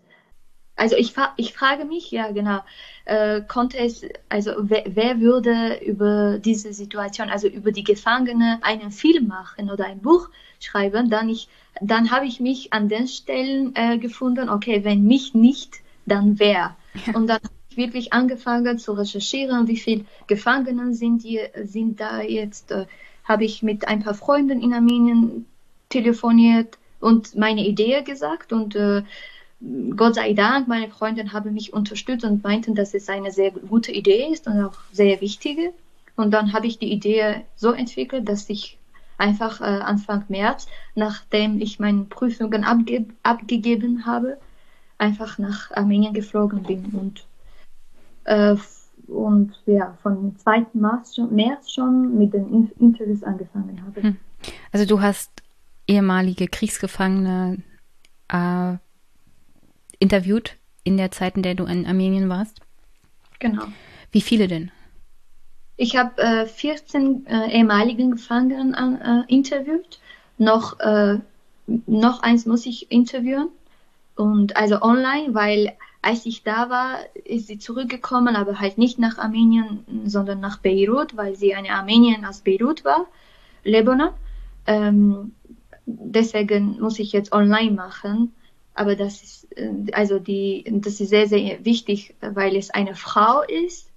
Also ich, ich frage mich, ja genau, äh, konnte es, also wer, wer, würde über diese Situation, also über die Gefangene einen Film machen oder ein Buch schreiben, dann ich, dann habe ich mich an den Stellen äh, gefunden, okay, wenn mich nicht, dann wer? Ja. Und dann habe ich wirklich angefangen zu recherchieren, wie viele Gefangenen sind, die, sind da jetzt, äh, habe ich mit ein paar Freunden in Armenien telefoniert und meine Idee gesagt und äh, Gott sei Dank, meine Freunde haben mich unterstützt und meinten, dass es eine sehr gute Idee ist und auch sehr wichtige. Und dann habe ich die Idee so entwickelt, dass ich einfach äh, Anfang März, nachdem ich meine Prüfungen abge abgegeben habe, einfach nach Armenien geflogen bin und äh, und ja, von 2. März schon, März schon mit den Interviews angefangen habe. Hm. Also du hast ehemalige Kriegsgefangene äh, interviewt in der Zeit, in der du in Armenien warst? Genau. Wie viele denn? Ich habe äh, 14 äh, ehemaligen Gefangenen äh, interviewt. Noch, äh, noch eins muss ich interviewen. Und also online, weil als ich da war, ist sie zurückgekommen, aber halt nicht nach Armenien, sondern nach Beirut, weil sie eine Armenierin aus Beirut war, Lebanon. Ähm, deswegen muss ich jetzt online machen. Aber das ist, äh, also die, das ist sehr, sehr wichtig, weil es eine Frau ist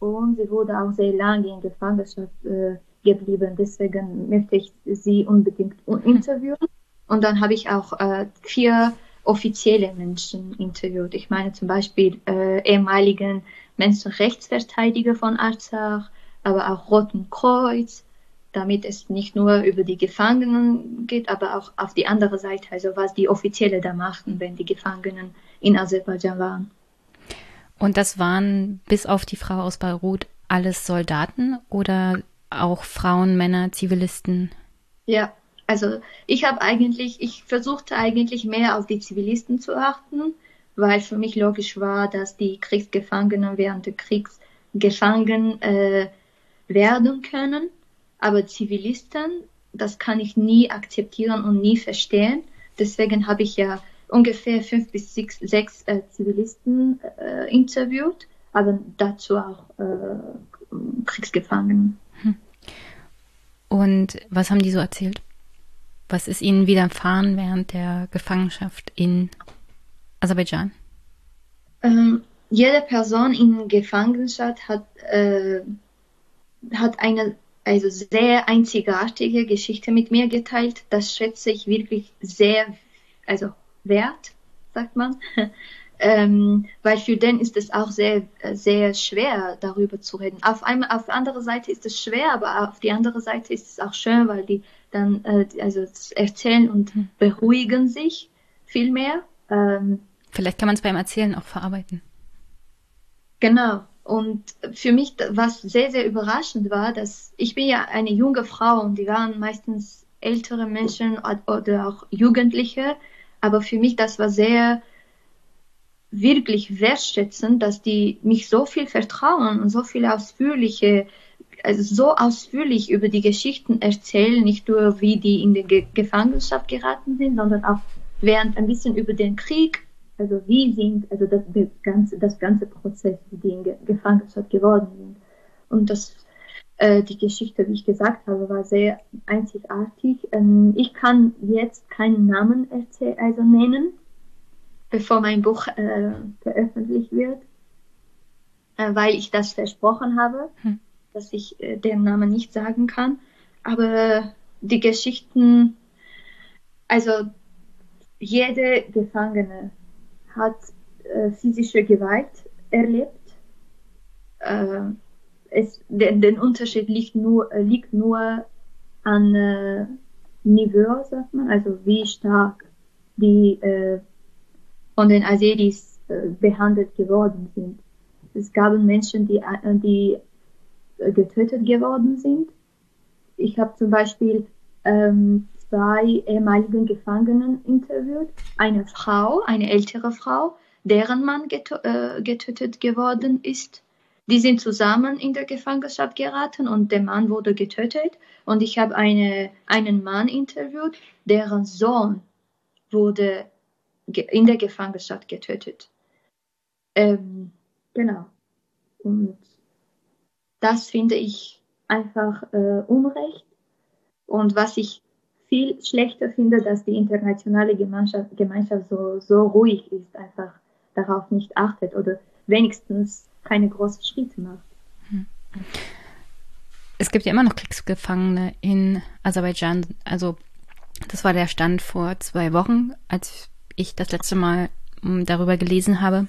und sie wurde auch sehr lange in Gefangenschaft äh, geblieben. Deswegen möchte ich sie unbedingt interviewen. Und dann habe ich auch äh, vier offizielle Menschen interviewt. Ich meine zum Beispiel äh, ehemaligen Menschenrechtsverteidiger von Arzach, aber auch Roten Kreuz, damit es nicht nur über die Gefangenen geht, aber auch auf die andere Seite, also was die Offizielle da machten, wenn die Gefangenen in Aserbaidschan waren. Und das waren bis auf die Frau aus Beirut alles Soldaten oder auch Frauen, Männer, Zivilisten? Ja, also ich habe eigentlich, ich versuchte eigentlich mehr auf die Zivilisten zu achten, weil für mich logisch war, dass die Kriegsgefangenen während des Kriegs gefangen äh, werden können. Aber Zivilisten, das kann ich nie akzeptieren und nie verstehen. Deswegen habe ich ja ungefähr fünf bis sechs, sechs äh, Zivilisten äh, interviewt, aber dazu auch äh, Kriegsgefangenen. Hm. Und was haben die so erzählt? Was ist ihnen widerfahren während der Gefangenschaft in Aserbaidschan? Ähm, jede Person in Gefangenschaft hat, äh, hat eine also sehr einzigartige Geschichte mit mir geteilt. Das schätze ich wirklich sehr, also wert, sagt man. ähm, weil für den ist es auch sehr, sehr schwer, darüber zu reden. Auf einmal, auf der anderen Seite ist es schwer, aber auf die andere Seite ist es auch schön, weil die dann äh, also erzählen und hm. beruhigen sich viel mehr. Ähm, Vielleicht kann man es beim Erzählen auch verarbeiten. Genau. Und für mich, was sehr, sehr überraschend war, dass ich bin ja eine junge Frau und die waren meistens ältere Menschen oder auch Jugendliche. Aber für mich, das war sehr wirklich wertschätzend, dass die mich so viel vertrauen und so viel ausführliche also so ausführlich über die Geschichten erzählen, nicht nur wie die in die Ge Gefangenschaft geraten sind, sondern auch während ein bisschen über den Krieg, also wie sind, also das, ganze, das ganze Prozess, wie die in Ge Gefangenschaft geworden sind. Und das, äh, die Geschichte, wie ich gesagt habe, war sehr einzigartig. Ähm, ich kann jetzt keinen Namen erzählen, also nennen, bevor mein Buch äh, veröffentlicht wird, äh, weil ich das versprochen habe. Hm dass ich äh, den Namen nicht sagen kann. Aber die Geschichten, also jede Gefangene hat äh, physische Gewalt erlebt. Äh, es, den, den Unterschied liegt nur, äh, liegt nur an äh, Niveau, sagt man, also wie stark die äh, von den Azeris äh, behandelt geworden sind. Es gab Menschen, die, die getötet geworden sind. Ich habe zum Beispiel ähm, zwei ehemaligen Gefangenen interviewt. Eine Frau, eine ältere Frau, deren Mann getö äh, getötet geworden ist. Die sind zusammen in der Gefangenschaft geraten und der Mann wurde getötet. Und ich habe eine, einen Mann interviewt, deren Sohn wurde in der Gefangenschaft getötet. Ähm, genau. Und das finde ich einfach äh, Unrecht. Und was ich viel schlechter finde, dass die internationale Gemeinschaft, Gemeinschaft so, so ruhig ist, einfach darauf nicht achtet oder wenigstens keine großen Schritte macht. Hm. Es gibt ja immer noch Kriegsgefangene in Aserbaidschan. Also das war der Stand vor zwei Wochen, als ich das letzte Mal hm, darüber gelesen habe.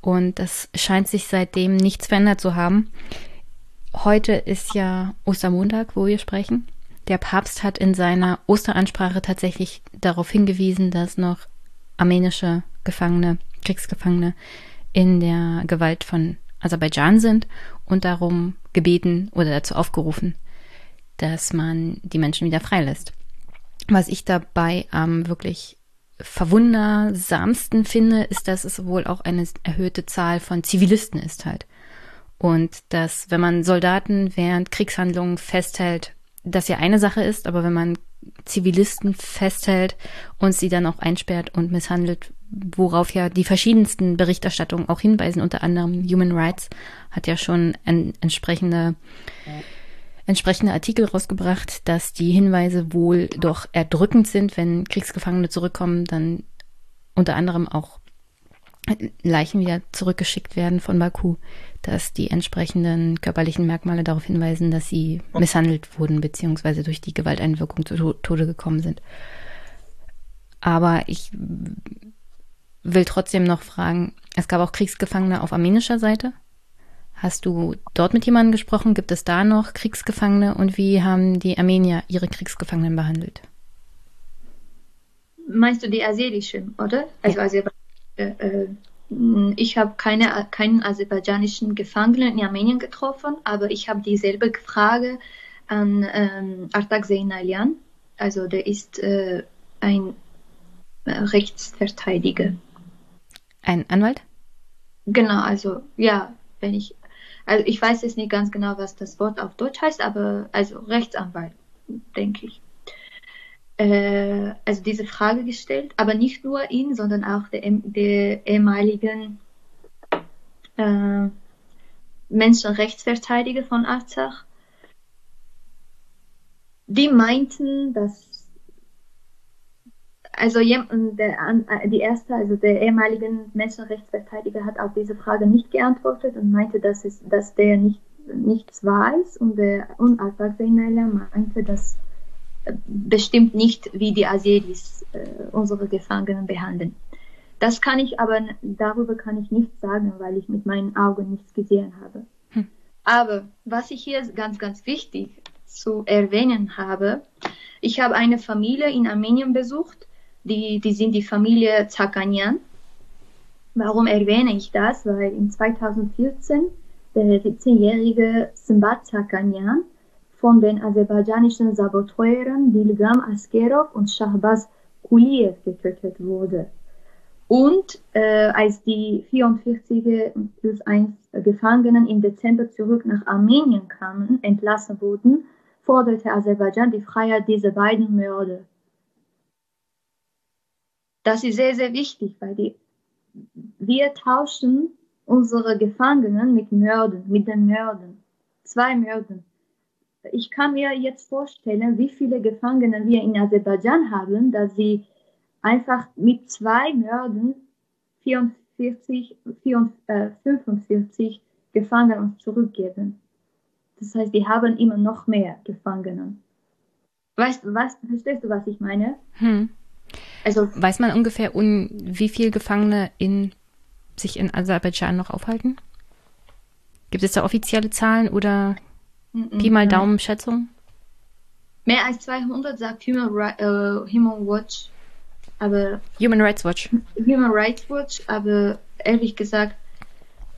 Und das scheint sich seitdem nichts verändert zu haben. Heute ist ja Ostermontag, wo wir sprechen. Der Papst hat in seiner Osteransprache tatsächlich darauf hingewiesen, dass noch armenische Gefangene, Kriegsgefangene in der Gewalt von Aserbaidschan sind und darum gebeten oder dazu aufgerufen, dass man die Menschen wieder freilässt. Was ich dabei am ähm, wirklich verwundersamsten finde, ist, dass es wohl auch eine erhöhte Zahl von Zivilisten ist halt. Und dass, wenn man Soldaten während Kriegshandlungen festhält, das ja eine Sache ist, aber wenn man Zivilisten festhält und sie dann auch einsperrt und misshandelt, worauf ja die verschiedensten Berichterstattungen auch hinweisen, unter anderem Human Rights hat ja schon ein entsprechende, entsprechende Artikel rausgebracht, dass die Hinweise wohl doch erdrückend sind, wenn Kriegsgefangene zurückkommen, dann unter anderem auch Leichen wieder zurückgeschickt werden von Baku, dass die entsprechenden körperlichen Merkmale darauf hinweisen, dass sie misshandelt wurden, beziehungsweise durch die Gewalteinwirkung zu Tode gekommen sind. Aber ich will trotzdem noch fragen, es gab auch Kriegsgefangene auf armenischer Seite. Hast du dort mit jemandem gesprochen? Gibt es da noch Kriegsgefangene? Und wie haben die Armenier ihre Kriegsgefangenen behandelt? Meinst du die aserischen, oder? Also ja. Aserbaidschan. Äh, äh, ich habe keine, keinen aserbaidschanischen Gefangenen in Armenien getroffen, aber ich habe dieselbe Frage an ähm, Artak Zeynalian. Also der ist äh, ein Rechtsverteidiger. Ein Anwalt? Genau, also ja, wenn ich, also ich weiß jetzt nicht ganz genau, was das Wort auf Deutsch heißt, aber also Rechtsanwalt, denke ich. Äh, also diese Frage gestellt, aber nicht nur ihn, sondern auch der, der ehemaligen äh, Menschenrechtsverteidiger von Arzach. Die meinten, dass also der, äh, die erste, also der ehemalige Menschenrechtsverteidiger hat auf diese Frage nicht geantwortet und meinte, dass, es, dass der nicht, nichts weiß und der Unabwachseinler meinte, dass bestimmt nicht, wie die Aseris äh, unsere Gefangenen behandeln. Das kann ich aber, darüber kann ich nichts sagen, weil ich mit meinen Augen nichts gesehen habe. Hm. Aber was ich hier ganz, ganz wichtig zu erwähnen habe, ich habe eine Familie in Armenien besucht, die, die sind die Familie Zakanian. Warum erwähne ich das? Weil in 2014 der 17-jährige Simbat Zakanian von den aserbaidschanischen Saboteuren Bilgam Askerov und Shahbaz Kuliev getötet wurde. Und äh, als die 44 plus 1 Gefangenen im Dezember zurück nach Armenien kamen, entlassen wurden, forderte Aserbaidschan die Freiheit dieser beiden Mörder. Das ist sehr, sehr wichtig, weil die, wir tauschen unsere Gefangenen mit Mördern, mit den Mördern. Zwei Mördern. Ich kann mir jetzt vorstellen, wie viele Gefangene wir in Aserbaidschan haben, dass sie einfach mit zwei Mördern 44, 45 äh, Gefangene uns zurückgeben. Das heißt, wir haben immer noch mehr Gefangene. Weißt du, was, verstehst du, was ich meine? Hm. Also weiß man ungefähr, un, wie viele Gefangene in, sich in Aserbaidschan noch aufhalten? Gibt es da offizielle Zahlen oder mm Pi mal Daumen Schätzung? Mehr als 200 sagt Human, uh, Human Watch, aber Human Rights Watch. Human Rights Watch, aber ehrlich gesagt,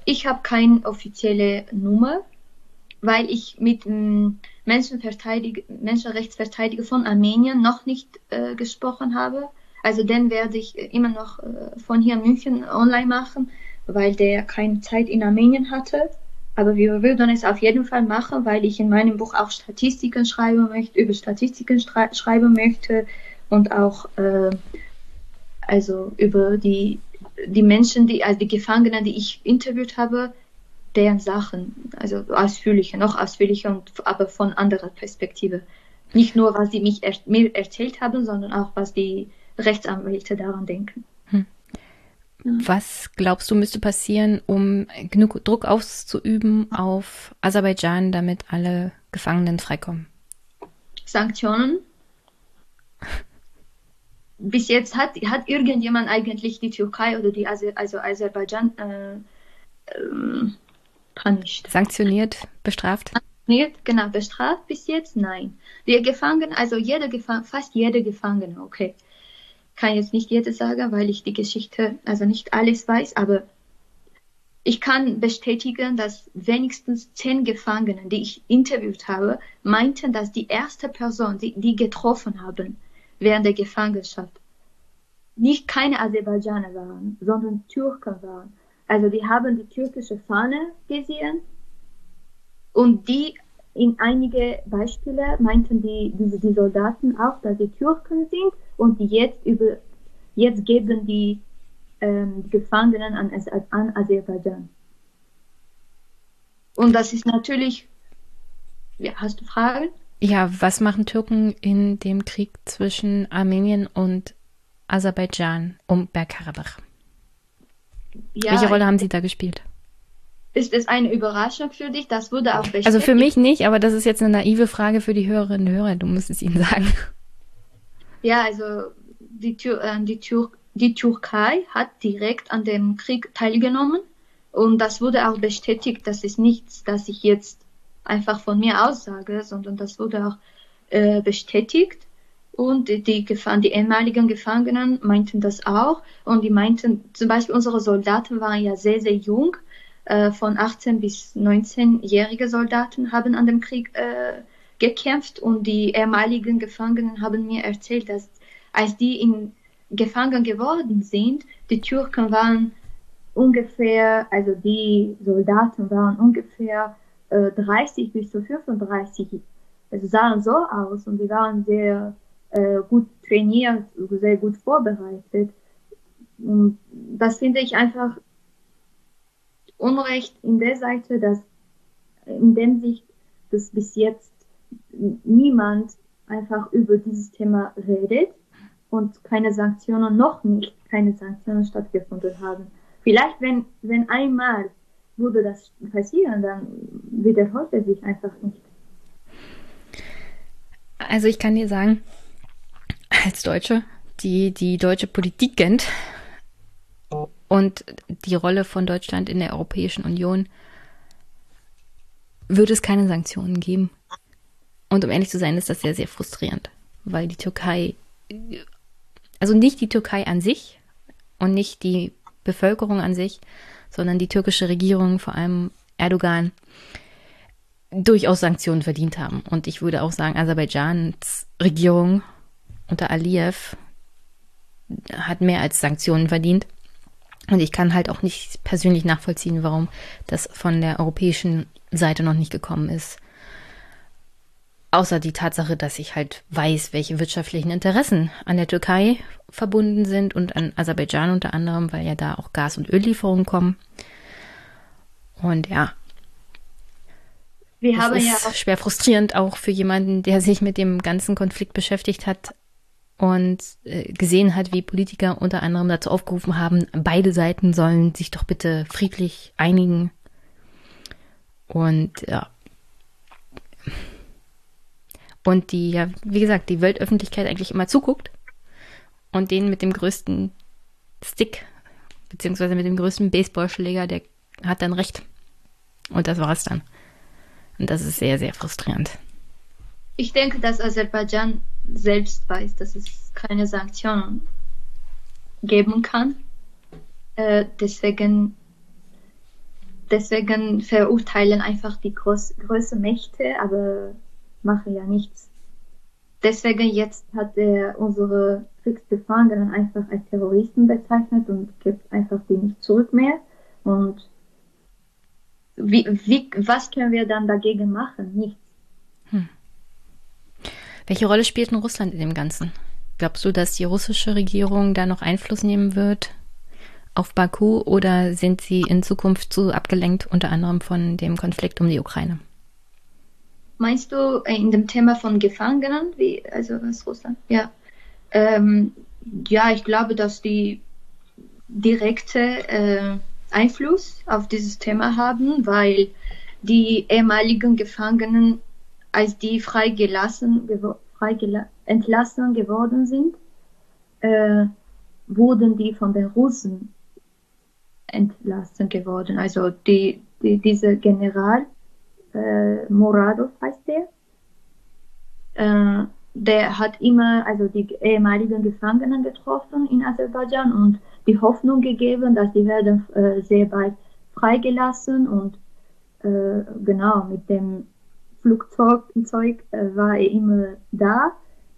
ich habe keine offizielle Nummer, weil ich mit dem Menschenverteidiger, Menschenrechtsverteidiger von Armenien noch nicht äh, gesprochen habe. Also den werde ich immer noch äh, von hier in München online machen, weil der keine Zeit in Armenien hatte. Aber wir würden es auf jeden Fall machen, weil ich in meinem Buch auch Statistiken schreiben möchte, über Statistiken schreiben möchte und auch äh, also über die die Menschen, die also die Gefangenen, die ich interviewt habe, deren Sachen, also ausführlicher, noch ausführlicher und aber von anderer Perspektive. Nicht nur, was sie mich er, mir erzählt haben, sondern auch, was die Rechtsanwälte daran denken. Was glaubst du müsste passieren, um genug Druck auszuüben auf Aserbaidschan, damit alle Gefangenen freikommen? Sanktionen. Bis jetzt hat, hat irgendjemand eigentlich die Türkei oder die Aser, also Aserbaidschan äh, ähm, punished. Sanktioniert, bestraft? Sanktioniert, genau, bestraft bis jetzt? Nein. Die Gefangenen, also jeder Gefangene, fast jeder Gefangene, okay. Kann jetzt nicht jeder sagen, weil ich die Geschichte, also nicht alles weiß, aber ich kann bestätigen, dass wenigstens zehn Gefangenen, die ich interviewt habe, meinten, dass die erste Person, die die getroffen haben während der Gefangenschaft, nicht keine Aserbaidschaner waren, sondern Türken waren. Also die haben die türkische Fahne gesehen und die in einige Beispiele meinten die, die, die Soldaten auch, dass sie Türken sind und jetzt über jetzt geben die ähm, Gefangenen an, an Aserbaidschan. Und das ist natürlich. Ja, hast du Fragen? Ja, was machen Türken in dem Krieg zwischen Armenien und Aserbaidschan um Bergkarabach? ja, Welche Rolle haben Sie da gespielt? Ist es eine Überraschung für dich? Das wurde auch bestätigt. Also für mich nicht, aber das ist jetzt eine naive Frage für die Hörerinnen und Hörer. Du musst es ihnen sagen. Ja, also die, Tür, äh, die, Tür, die Türkei hat direkt an dem Krieg teilgenommen und das wurde auch bestätigt. Das ist nichts, das ich jetzt einfach von mir aussage, sondern das wurde auch äh, bestätigt. Und die, die, die ehemaligen Gefangenen meinten das auch. Und die meinten, zum Beispiel unsere Soldaten waren ja sehr, sehr jung. Äh, von 18 bis 19-jährige Soldaten haben an dem Krieg äh, gekämpft. Und die ehemaligen Gefangenen haben mir erzählt, dass als die in gefangen geworden sind, die Türken waren ungefähr, also die Soldaten waren ungefähr äh, 30 bis zu 35. Also sahen so aus und die waren sehr äh, gut trainiert, sehr gut vorbereitet. Und das finde ich einfach Unrecht in der Seite, dass in dem Sicht, dass bis jetzt niemand einfach über dieses Thema redet und keine Sanktionen, noch nicht keine Sanktionen stattgefunden haben. Vielleicht, wenn, wenn einmal würde das passieren, dann wiederholt er sich einfach nicht. Also ich kann dir sagen, als Deutsche, die die deutsche Politik kennt und die Rolle von Deutschland in der Europäischen Union, würde es keine Sanktionen geben. Und um ehrlich zu sein, ist das sehr, sehr frustrierend, weil die Türkei, also nicht die Türkei an sich und nicht die Bevölkerung an sich, sondern die türkische Regierung, vor allem Erdogan, durchaus Sanktionen verdient haben. Und ich würde auch sagen, Aserbaidschans Regierung unter Aliyev hat mehr als Sanktionen verdient. Und ich kann halt auch nicht persönlich nachvollziehen, warum das von der europäischen Seite noch nicht gekommen ist. Außer die Tatsache, dass ich halt weiß, welche wirtschaftlichen Interessen an der Türkei verbunden sind und an Aserbaidschan unter anderem, weil ja da auch Gas- und Öllieferungen kommen. Und ja. Wir das haben ist ja auch schwer frustrierend auch für jemanden, der sich mit dem ganzen Konflikt beschäftigt hat und äh, gesehen hat, wie Politiker unter anderem dazu aufgerufen haben, beide Seiten sollen sich doch bitte friedlich einigen. Und ja. Und die, ja, wie gesagt, die Weltöffentlichkeit eigentlich immer zuguckt und den mit dem größten Stick, beziehungsweise mit dem größten Baseballschläger, der hat dann recht. Und das war es dann. Und das ist sehr, sehr frustrierend. Ich denke, dass Aserbaidschan selbst weiß, dass es keine Sanktionen geben kann. Äh, deswegen, deswegen verurteilen einfach die groß, großen Mächte, aber machen ja nichts. Deswegen jetzt hat er unsere Kriegsgefangenen einfach als Terroristen bezeichnet und gibt einfach die nicht zurück mehr. Und wie, wie, was können wir dann dagegen machen? Nichts. Hm. Welche Rolle spielt denn Russland in dem Ganzen? Glaubst du, dass die russische Regierung da noch Einfluss nehmen wird auf Baku oder sind sie in Zukunft zu abgelenkt, unter anderem von dem Konflikt um die Ukraine? Meinst du äh, in dem Thema von Gefangenen, wie, also was Russland? Ja. Ähm, ja, ich glaube, dass die direkte äh, Einfluss auf dieses Thema haben, weil die ehemaligen Gefangenen, als die freigelassen, freigela entlassen geworden sind, äh, wurden die von den Russen entlassen geworden. Also die, die dieser General äh, Moradov heißt der, äh, der hat immer also die ehemaligen Gefangenen getroffen in Aserbaidschan und die Hoffnung gegeben, dass die werden äh, sehr bald freigelassen und äh, genau mit dem Flugzeug äh, war er immer da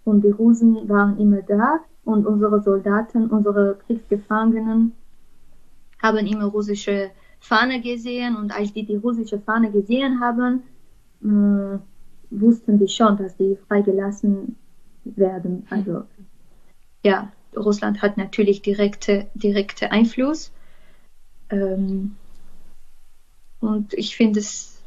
und die Russen waren immer da und unsere Soldaten, unsere Kriegsgefangenen haben immer russische Fahne gesehen und als die die russische Fahne gesehen haben, äh, wussten die schon, dass die freigelassen werden. Also ja, Russland hat natürlich direkte, direkte Einfluss. Ähm, und ich finde es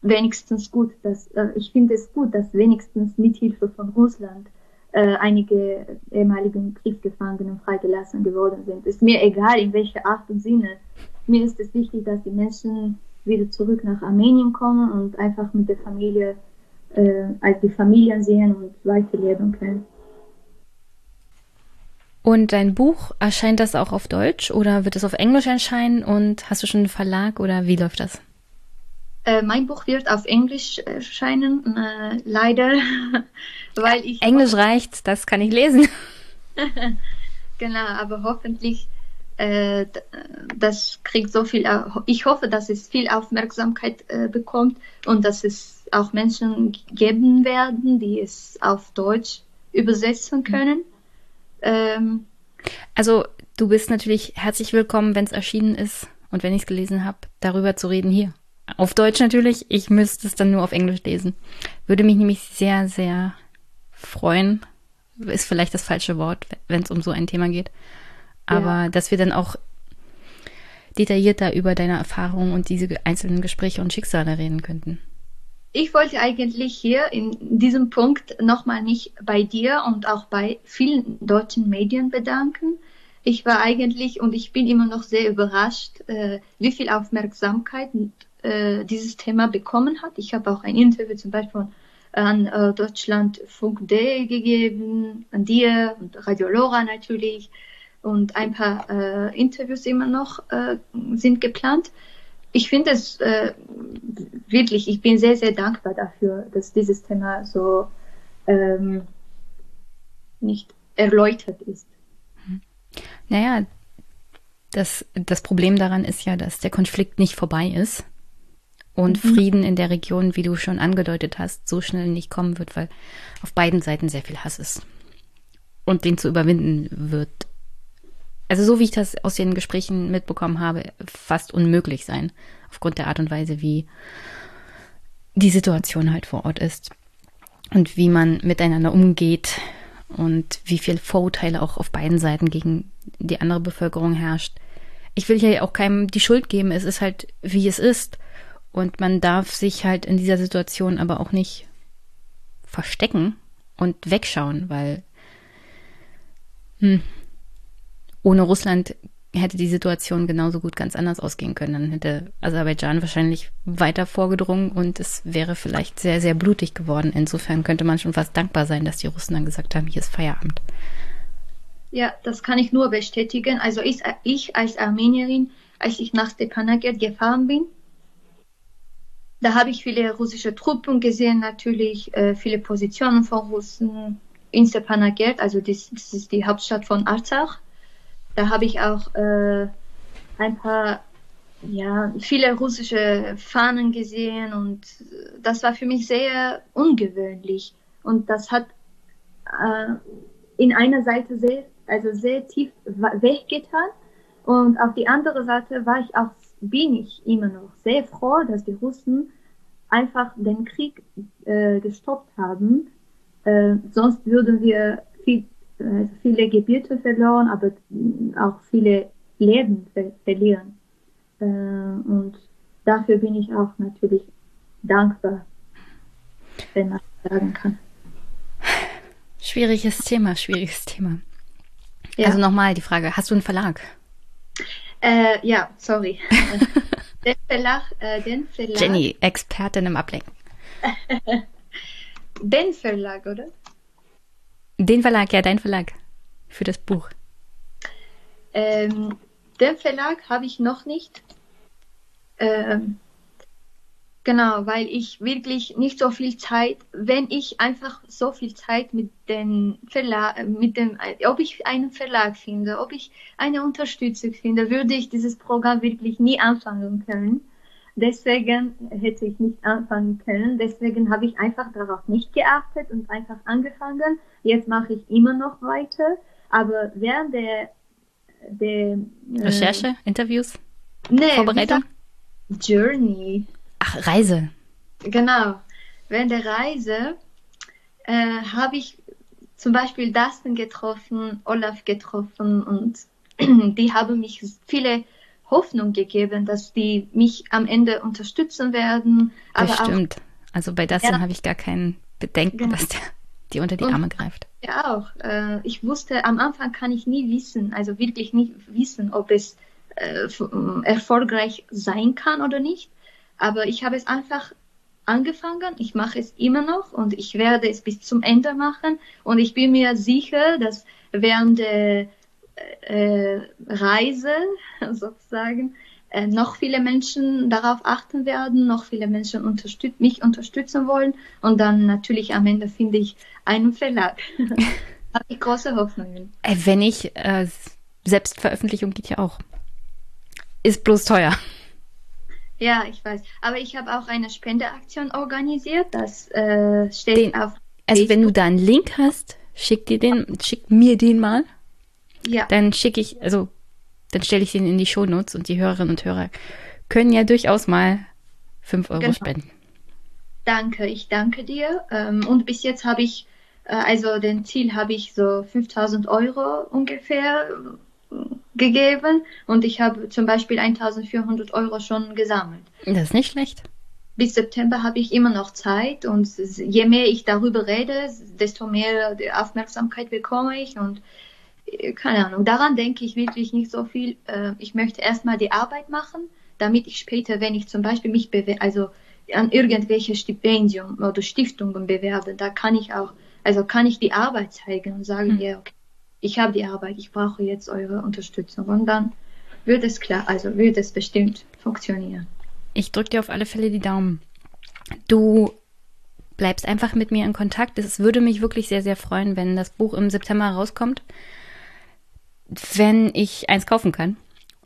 wenigstens gut, dass äh, ich finde es gut, dass wenigstens mit Hilfe von Russland äh, einige ehemaligen Kriegsgefangenen freigelassen geworden sind. Ist mir egal, in welcher Art und Sinne. Mir ist es wichtig, dass die Menschen wieder zurück nach Armenien kommen und einfach mit der Familie äh, als die Familien sehen und weiterleben können. Und dein Buch, erscheint das auch auf Deutsch oder wird es auf Englisch erscheinen und hast du schon einen Verlag oder wie läuft das? Äh, mein Buch wird auf Englisch erscheinen, äh, leider, weil ich. Englisch reicht, das kann ich lesen. genau, aber hoffentlich, äh, das kriegt so viel. Ich hoffe, dass es viel Aufmerksamkeit äh, bekommt und dass es auch Menschen geben werden, die es auf Deutsch übersetzen können. Ähm, also du bist natürlich herzlich willkommen, wenn es erschienen ist und wenn ich es gelesen habe, darüber zu reden hier. Auf Deutsch natürlich, ich müsste es dann nur auf Englisch lesen. Würde mich nämlich sehr, sehr freuen. Ist vielleicht das falsche Wort, wenn es um so ein Thema geht. Aber ja. dass wir dann auch detaillierter über deine Erfahrungen und diese einzelnen Gespräche und Schicksale reden könnten. Ich wollte eigentlich hier in diesem Punkt nochmal mich bei dir und auch bei vielen deutschen Medien bedanken. Ich war eigentlich und ich bin immer noch sehr überrascht, äh, wie viel Aufmerksamkeit äh, dieses Thema bekommen hat. Ich habe auch ein Interview zum Beispiel an äh, Deutschlandfunk.de gegeben, an dir und Radio Lora natürlich und ein paar äh, Interviews immer noch äh, sind geplant ich finde es äh, wirklich, ich bin sehr, sehr dankbar dafür, dass dieses Thema so ähm, nicht erläutert ist. Naja, das, das Problem daran ist ja, dass der Konflikt nicht vorbei ist und mhm. Frieden in der Region, wie du schon angedeutet hast, so schnell nicht kommen wird, weil auf beiden Seiten sehr viel Hass ist. Und den zu überwinden wird also so wie ich das aus den Gesprächen mitbekommen habe, fast unmöglich sein, aufgrund der Art und Weise, wie die Situation halt vor Ort ist und wie man miteinander umgeht und wie viel Vorurteile auch auf beiden Seiten gegen die andere Bevölkerung herrscht. Ich will hier auch keinem die Schuld geben, es ist halt, wie es ist. Und man darf sich halt in dieser Situation aber auch nicht verstecken und wegschauen, weil hm, ohne Russland hätte die Situation genauso gut ganz anders ausgehen können. Dann hätte Aserbaidschan wahrscheinlich weiter vorgedrungen und es wäre vielleicht sehr, sehr blutig geworden. Insofern könnte man schon fast dankbar sein, dass die Russen dann gesagt haben, hier ist Feierabend. Ja, das kann ich nur bestätigen. Also ich, ich als Armenierin, als ich nach Stepanakert gefahren bin, da habe ich viele russische Truppen gesehen, natürlich äh, viele Positionen von Russen in Stepanakert, also das, das ist die Hauptstadt von Arzach. Da habe ich auch äh, ein paar, ja, viele russische Fahnen gesehen und das war für mich sehr ungewöhnlich. Und das hat äh, in einer Seite sehr, also sehr tief weggetan. Und auf die andere Seite war ich auch, bin ich immer noch sehr froh, dass die Russen einfach den Krieg äh, gestoppt haben. Äh, sonst würden wir viel also viele Gebiete verloren, aber auch viele Leben ver verlieren. Äh, und dafür bin ich auch natürlich dankbar, wenn man sagen kann. Schwieriges Thema, schwieriges Thema. Ja. Also nochmal die Frage, hast du einen Verlag? Äh, ja, sorry. den, Verlag, äh, den Verlag. Jenny, Expertin im Ablenken. den Verlag, oder? Den Verlag, ja, dein Verlag für das Buch. Ähm, den Verlag habe ich noch nicht. Ähm, genau, weil ich wirklich nicht so viel Zeit, wenn ich einfach so viel Zeit mit dem Verlag, mit dem, ob ich einen Verlag finde, ob ich eine Unterstützung finde, würde ich dieses Programm wirklich nie anfangen können. Deswegen hätte ich nicht anfangen können. Deswegen habe ich einfach darauf nicht geachtet und einfach angefangen. Jetzt mache ich immer noch weiter. Aber während der, der äh, Recherche, äh, Interviews, nee, Vorbereitung? Journey. Ach, Reise. Genau. Während der Reise äh, habe ich zum Beispiel Dustin getroffen, Olaf getroffen und die haben mich viele Hoffnung gegeben, dass die mich am Ende unterstützen werden. Das stimmt. Auch, also bei das ja, habe ich gar kein Bedenken, genau. dass der die unter die und, Arme greift. Ja, auch. Äh, ich wusste, am Anfang kann ich nie wissen, also wirklich nicht wissen, ob es äh, erfolgreich sein kann oder nicht. Aber ich habe es einfach angefangen, ich mache es immer noch und ich werde es bis zum Ende machen. Und ich bin mir sicher, dass während der äh, Reise sozusagen äh, noch viele Menschen darauf achten werden, noch viele Menschen unterstüt mich unterstützen wollen und dann natürlich am Ende finde ich einen Verlag. Habe ich große Hoffnungen. Äh, wenn ich, äh, Selbstveröffentlichung geht ja auch. Ist bloß teuer. Ja, ich weiß. Aber ich habe auch eine Spendeaktion organisiert. Das äh, steht den, auf. Also Facebook. wenn du da einen Link hast, schick dir den, schick mir den mal. Ja. Dann schicke ich, also dann stelle ich den in die Shownotes und die Hörerinnen und Hörer können ja durchaus mal 5 Euro genau. spenden. Danke, ich danke dir. Ähm, und bis jetzt habe ich, äh, also den Ziel habe ich so 5000 Euro ungefähr äh, gegeben und ich habe zum Beispiel 1400 Euro schon gesammelt. Das ist nicht schlecht. Bis September habe ich immer noch Zeit und je mehr ich darüber rede, desto mehr Aufmerksamkeit bekomme ich und keine Ahnung, daran denke ich wirklich nicht so viel. Äh, ich möchte erstmal die Arbeit machen, damit ich später, wenn ich zum Beispiel mich bewerbe, also an irgendwelche Stipendium oder Stiftungen bewerbe, da kann ich auch, also kann ich die Arbeit zeigen und sagen, mhm. ja, okay, ich habe die Arbeit, ich brauche jetzt eure Unterstützung und dann wird es klar, also wird es bestimmt funktionieren. Ich drücke dir auf alle Fälle die Daumen. Du bleibst einfach mit mir in Kontakt. Es würde mich wirklich sehr, sehr freuen, wenn das Buch im September rauskommt wenn ich eins kaufen kann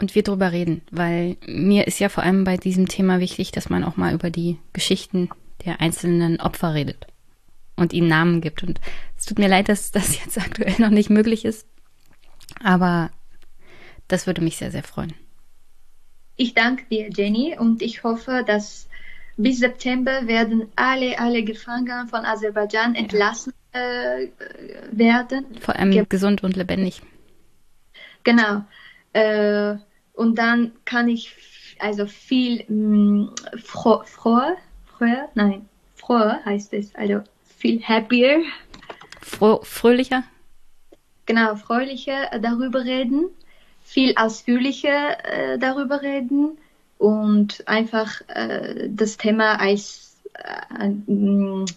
und wir drüber reden, weil mir ist ja vor allem bei diesem Thema wichtig, dass man auch mal über die Geschichten der einzelnen Opfer redet und ihnen Namen gibt. Und es tut mir leid, dass das jetzt aktuell noch nicht möglich ist, aber das würde mich sehr, sehr freuen. Ich danke dir, Jenny, und ich hoffe, dass bis September werden alle, alle Gefangenen von Aserbaidschan entlassen äh, werden. Vor allem Ge gesund und lebendig. Genau. Äh, und dann kann ich also viel mh, mm, fro froher, froher, nein, froher heißt es, also viel happier. Fro fröhlicher? Genau, fröhlicher darüber reden, viel ausführlicher äh, darüber reden und einfach äh, das Thema als äh,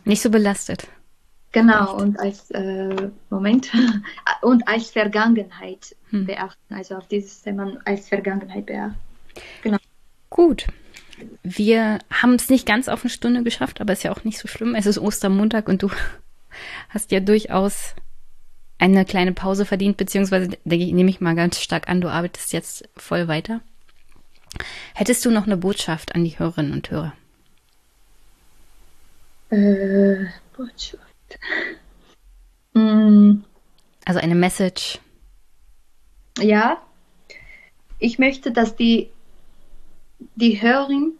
nicht so belastet. Genau, und als äh, Moment und als Vergangenheit hm. beachten. Also auf dieses Thema als Vergangenheit beachten. Genau. Gut. Wir haben es nicht ganz auf eine Stunde geschafft, aber ist ja auch nicht so schlimm. Es ist Ostermontag und du hast ja durchaus eine kleine Pause verdient, beziehungsweise nehme ich mal ganz stark an, du arbeitest jetzt voll weiter. Hättest du noch eine Botschaft an die Hörerinnen und Hörer? Äh, Botschaft. Mm. Also eine Message. Ja, ich möchte, dass die, die Hörerin,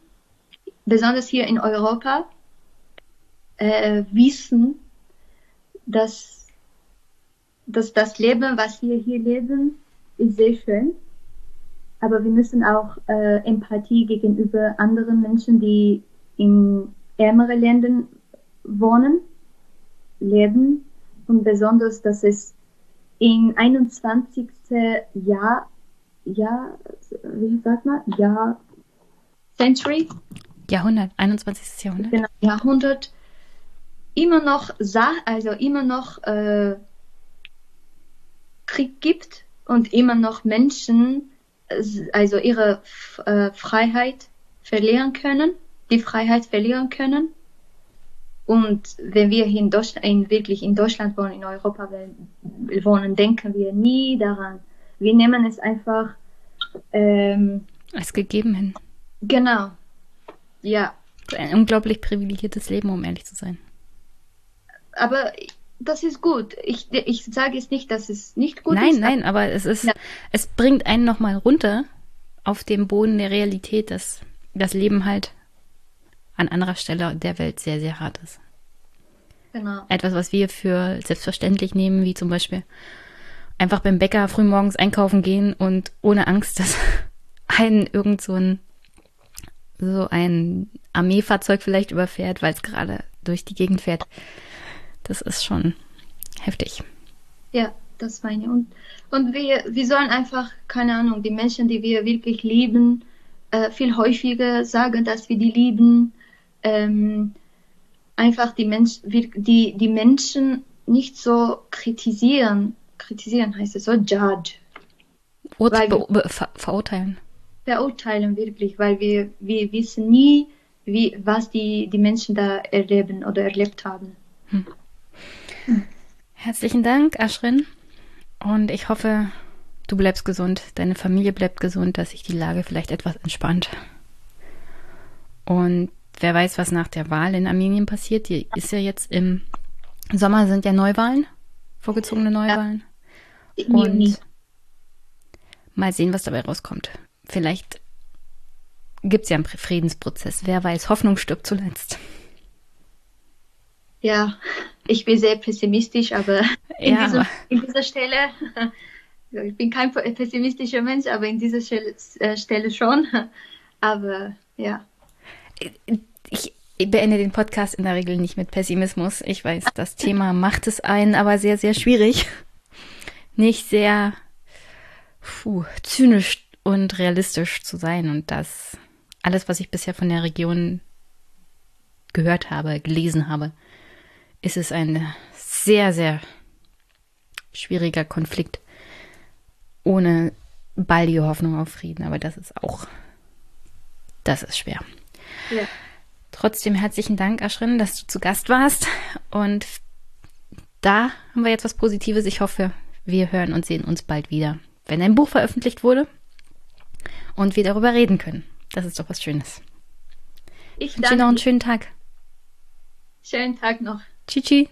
besonders hier in Europa, äh, wissen, dass, dass das Leben, was wir hier leben, ist sehr schön. Aber wir müssen auch äh, Empathie gegenüber anderen Menschen, die in ärmeren Ländern wohnen, leben und besonders, dass es im 21. Jahr, Jahr, wie sagt man, Jahr, Century? Jahrhundert, 21. Jahrhundert. Genau, Jahrhundert immer noch, also immer noch äh, Krieg gibt und immer noch Menschen also ihre äh, Freiheit verlieren können, die Freiheit verlieren können und wenn wir hier in Deutschland, in, wirklich in Deutschland wohnen, in Europa wohnen, denken wir nie daran. Wir nehmen es einfach ähm, als gegeben hin. Genau. Ja. Ein unglaublich privilegiertes Leben, um ehrlich zu sein. Aber das ist gut. Ich, ich sage jetzt nicht, dass es nicht gut nein, ist. Nein, nein, aber es ist, ja. es bringt einen nochmal runter auf dem Boden der Realität, dass das Leben halt an anderer Stelle der Welt sehr, sehr hart ist. Genau. Etwas, was wir für selbstverständlich nehmen, wie zum Beispiel einfach beim Bäcker frühmorgens einkaufen gehen und ohne Angst, dass einen irgend so ein, so ein Armeefahrzeug vielleicht überfährt, weil es gerade durch die Gegend fährt. Das ist schon Heftig. Ja, das meine ich. Und, und wir, wir sollen einfach, keine Ahnung, die Menschen, die wir wirklich lieben, äh, viel häufiger sagen, dass wir die lieben. Ähm, einfach die, Mensch, die, die Menschen nicht so kritisieren. Kritisieren heißt es so, judge. Ur be be ver verurteilen. Verurteilen wirklich, weil wir, wir wissen nie, wie, was die, die Menschen da erleben oder erlebt haben. Hm. Hm. Herzlichen Dank, Ashrin. Und ich hoffe, du bleibst gesund, deine Familie bleibt gesund, dass sich die Lage vielleicht etwas entspannt. Und wer weiß, was nach der Wahl in Armenien passiert. Die ist ja jetzt im Sommer sind ja Neuwahlen, vorgezogene Neuwahlen. Ja. Und mal sehen, was dabei rauskommt. Vielleicht gibt es ja einen Friedensprozess. Wer weiß, Hoffnung stirbt zuletzt. Ja, ich bin sehr pessimistisch, aber in, ja, diesem, in dieser Stelle, ich bin kein pessimistischer Mensch, aber in dieser äh, Stelle schon. Aber ja. Ich beende den Podcast in der Regel nicht mit Pessimismus. Ich weiß, das Thema macht es einen aber sehr, sehr schwierig. Nicht sehr puh, zynisch und realistisch zu sein. Und das alles, was ich bisher von der Region gehört habe, gelesen habe, ist es ein sehr, sehr schwieriger Konflikt ohne baldige Hoffnung auf Frieden. Aber das ist auch, das ist schwer. Ja. Trotzdem herzlichen Dank, Aschrin, dass du zu Gast warst. Und da haben wir jetzt was Positives. Ich hoffe, wir hören und sehen uns bald wieder, wenn ein Buch veröffentlicht wurde und wir darüber reden können. Das ist doch was Schönes. Ich wünsche dir noch einen schönen Tag. Schönen Tag noch. Tschüss. Tschüss.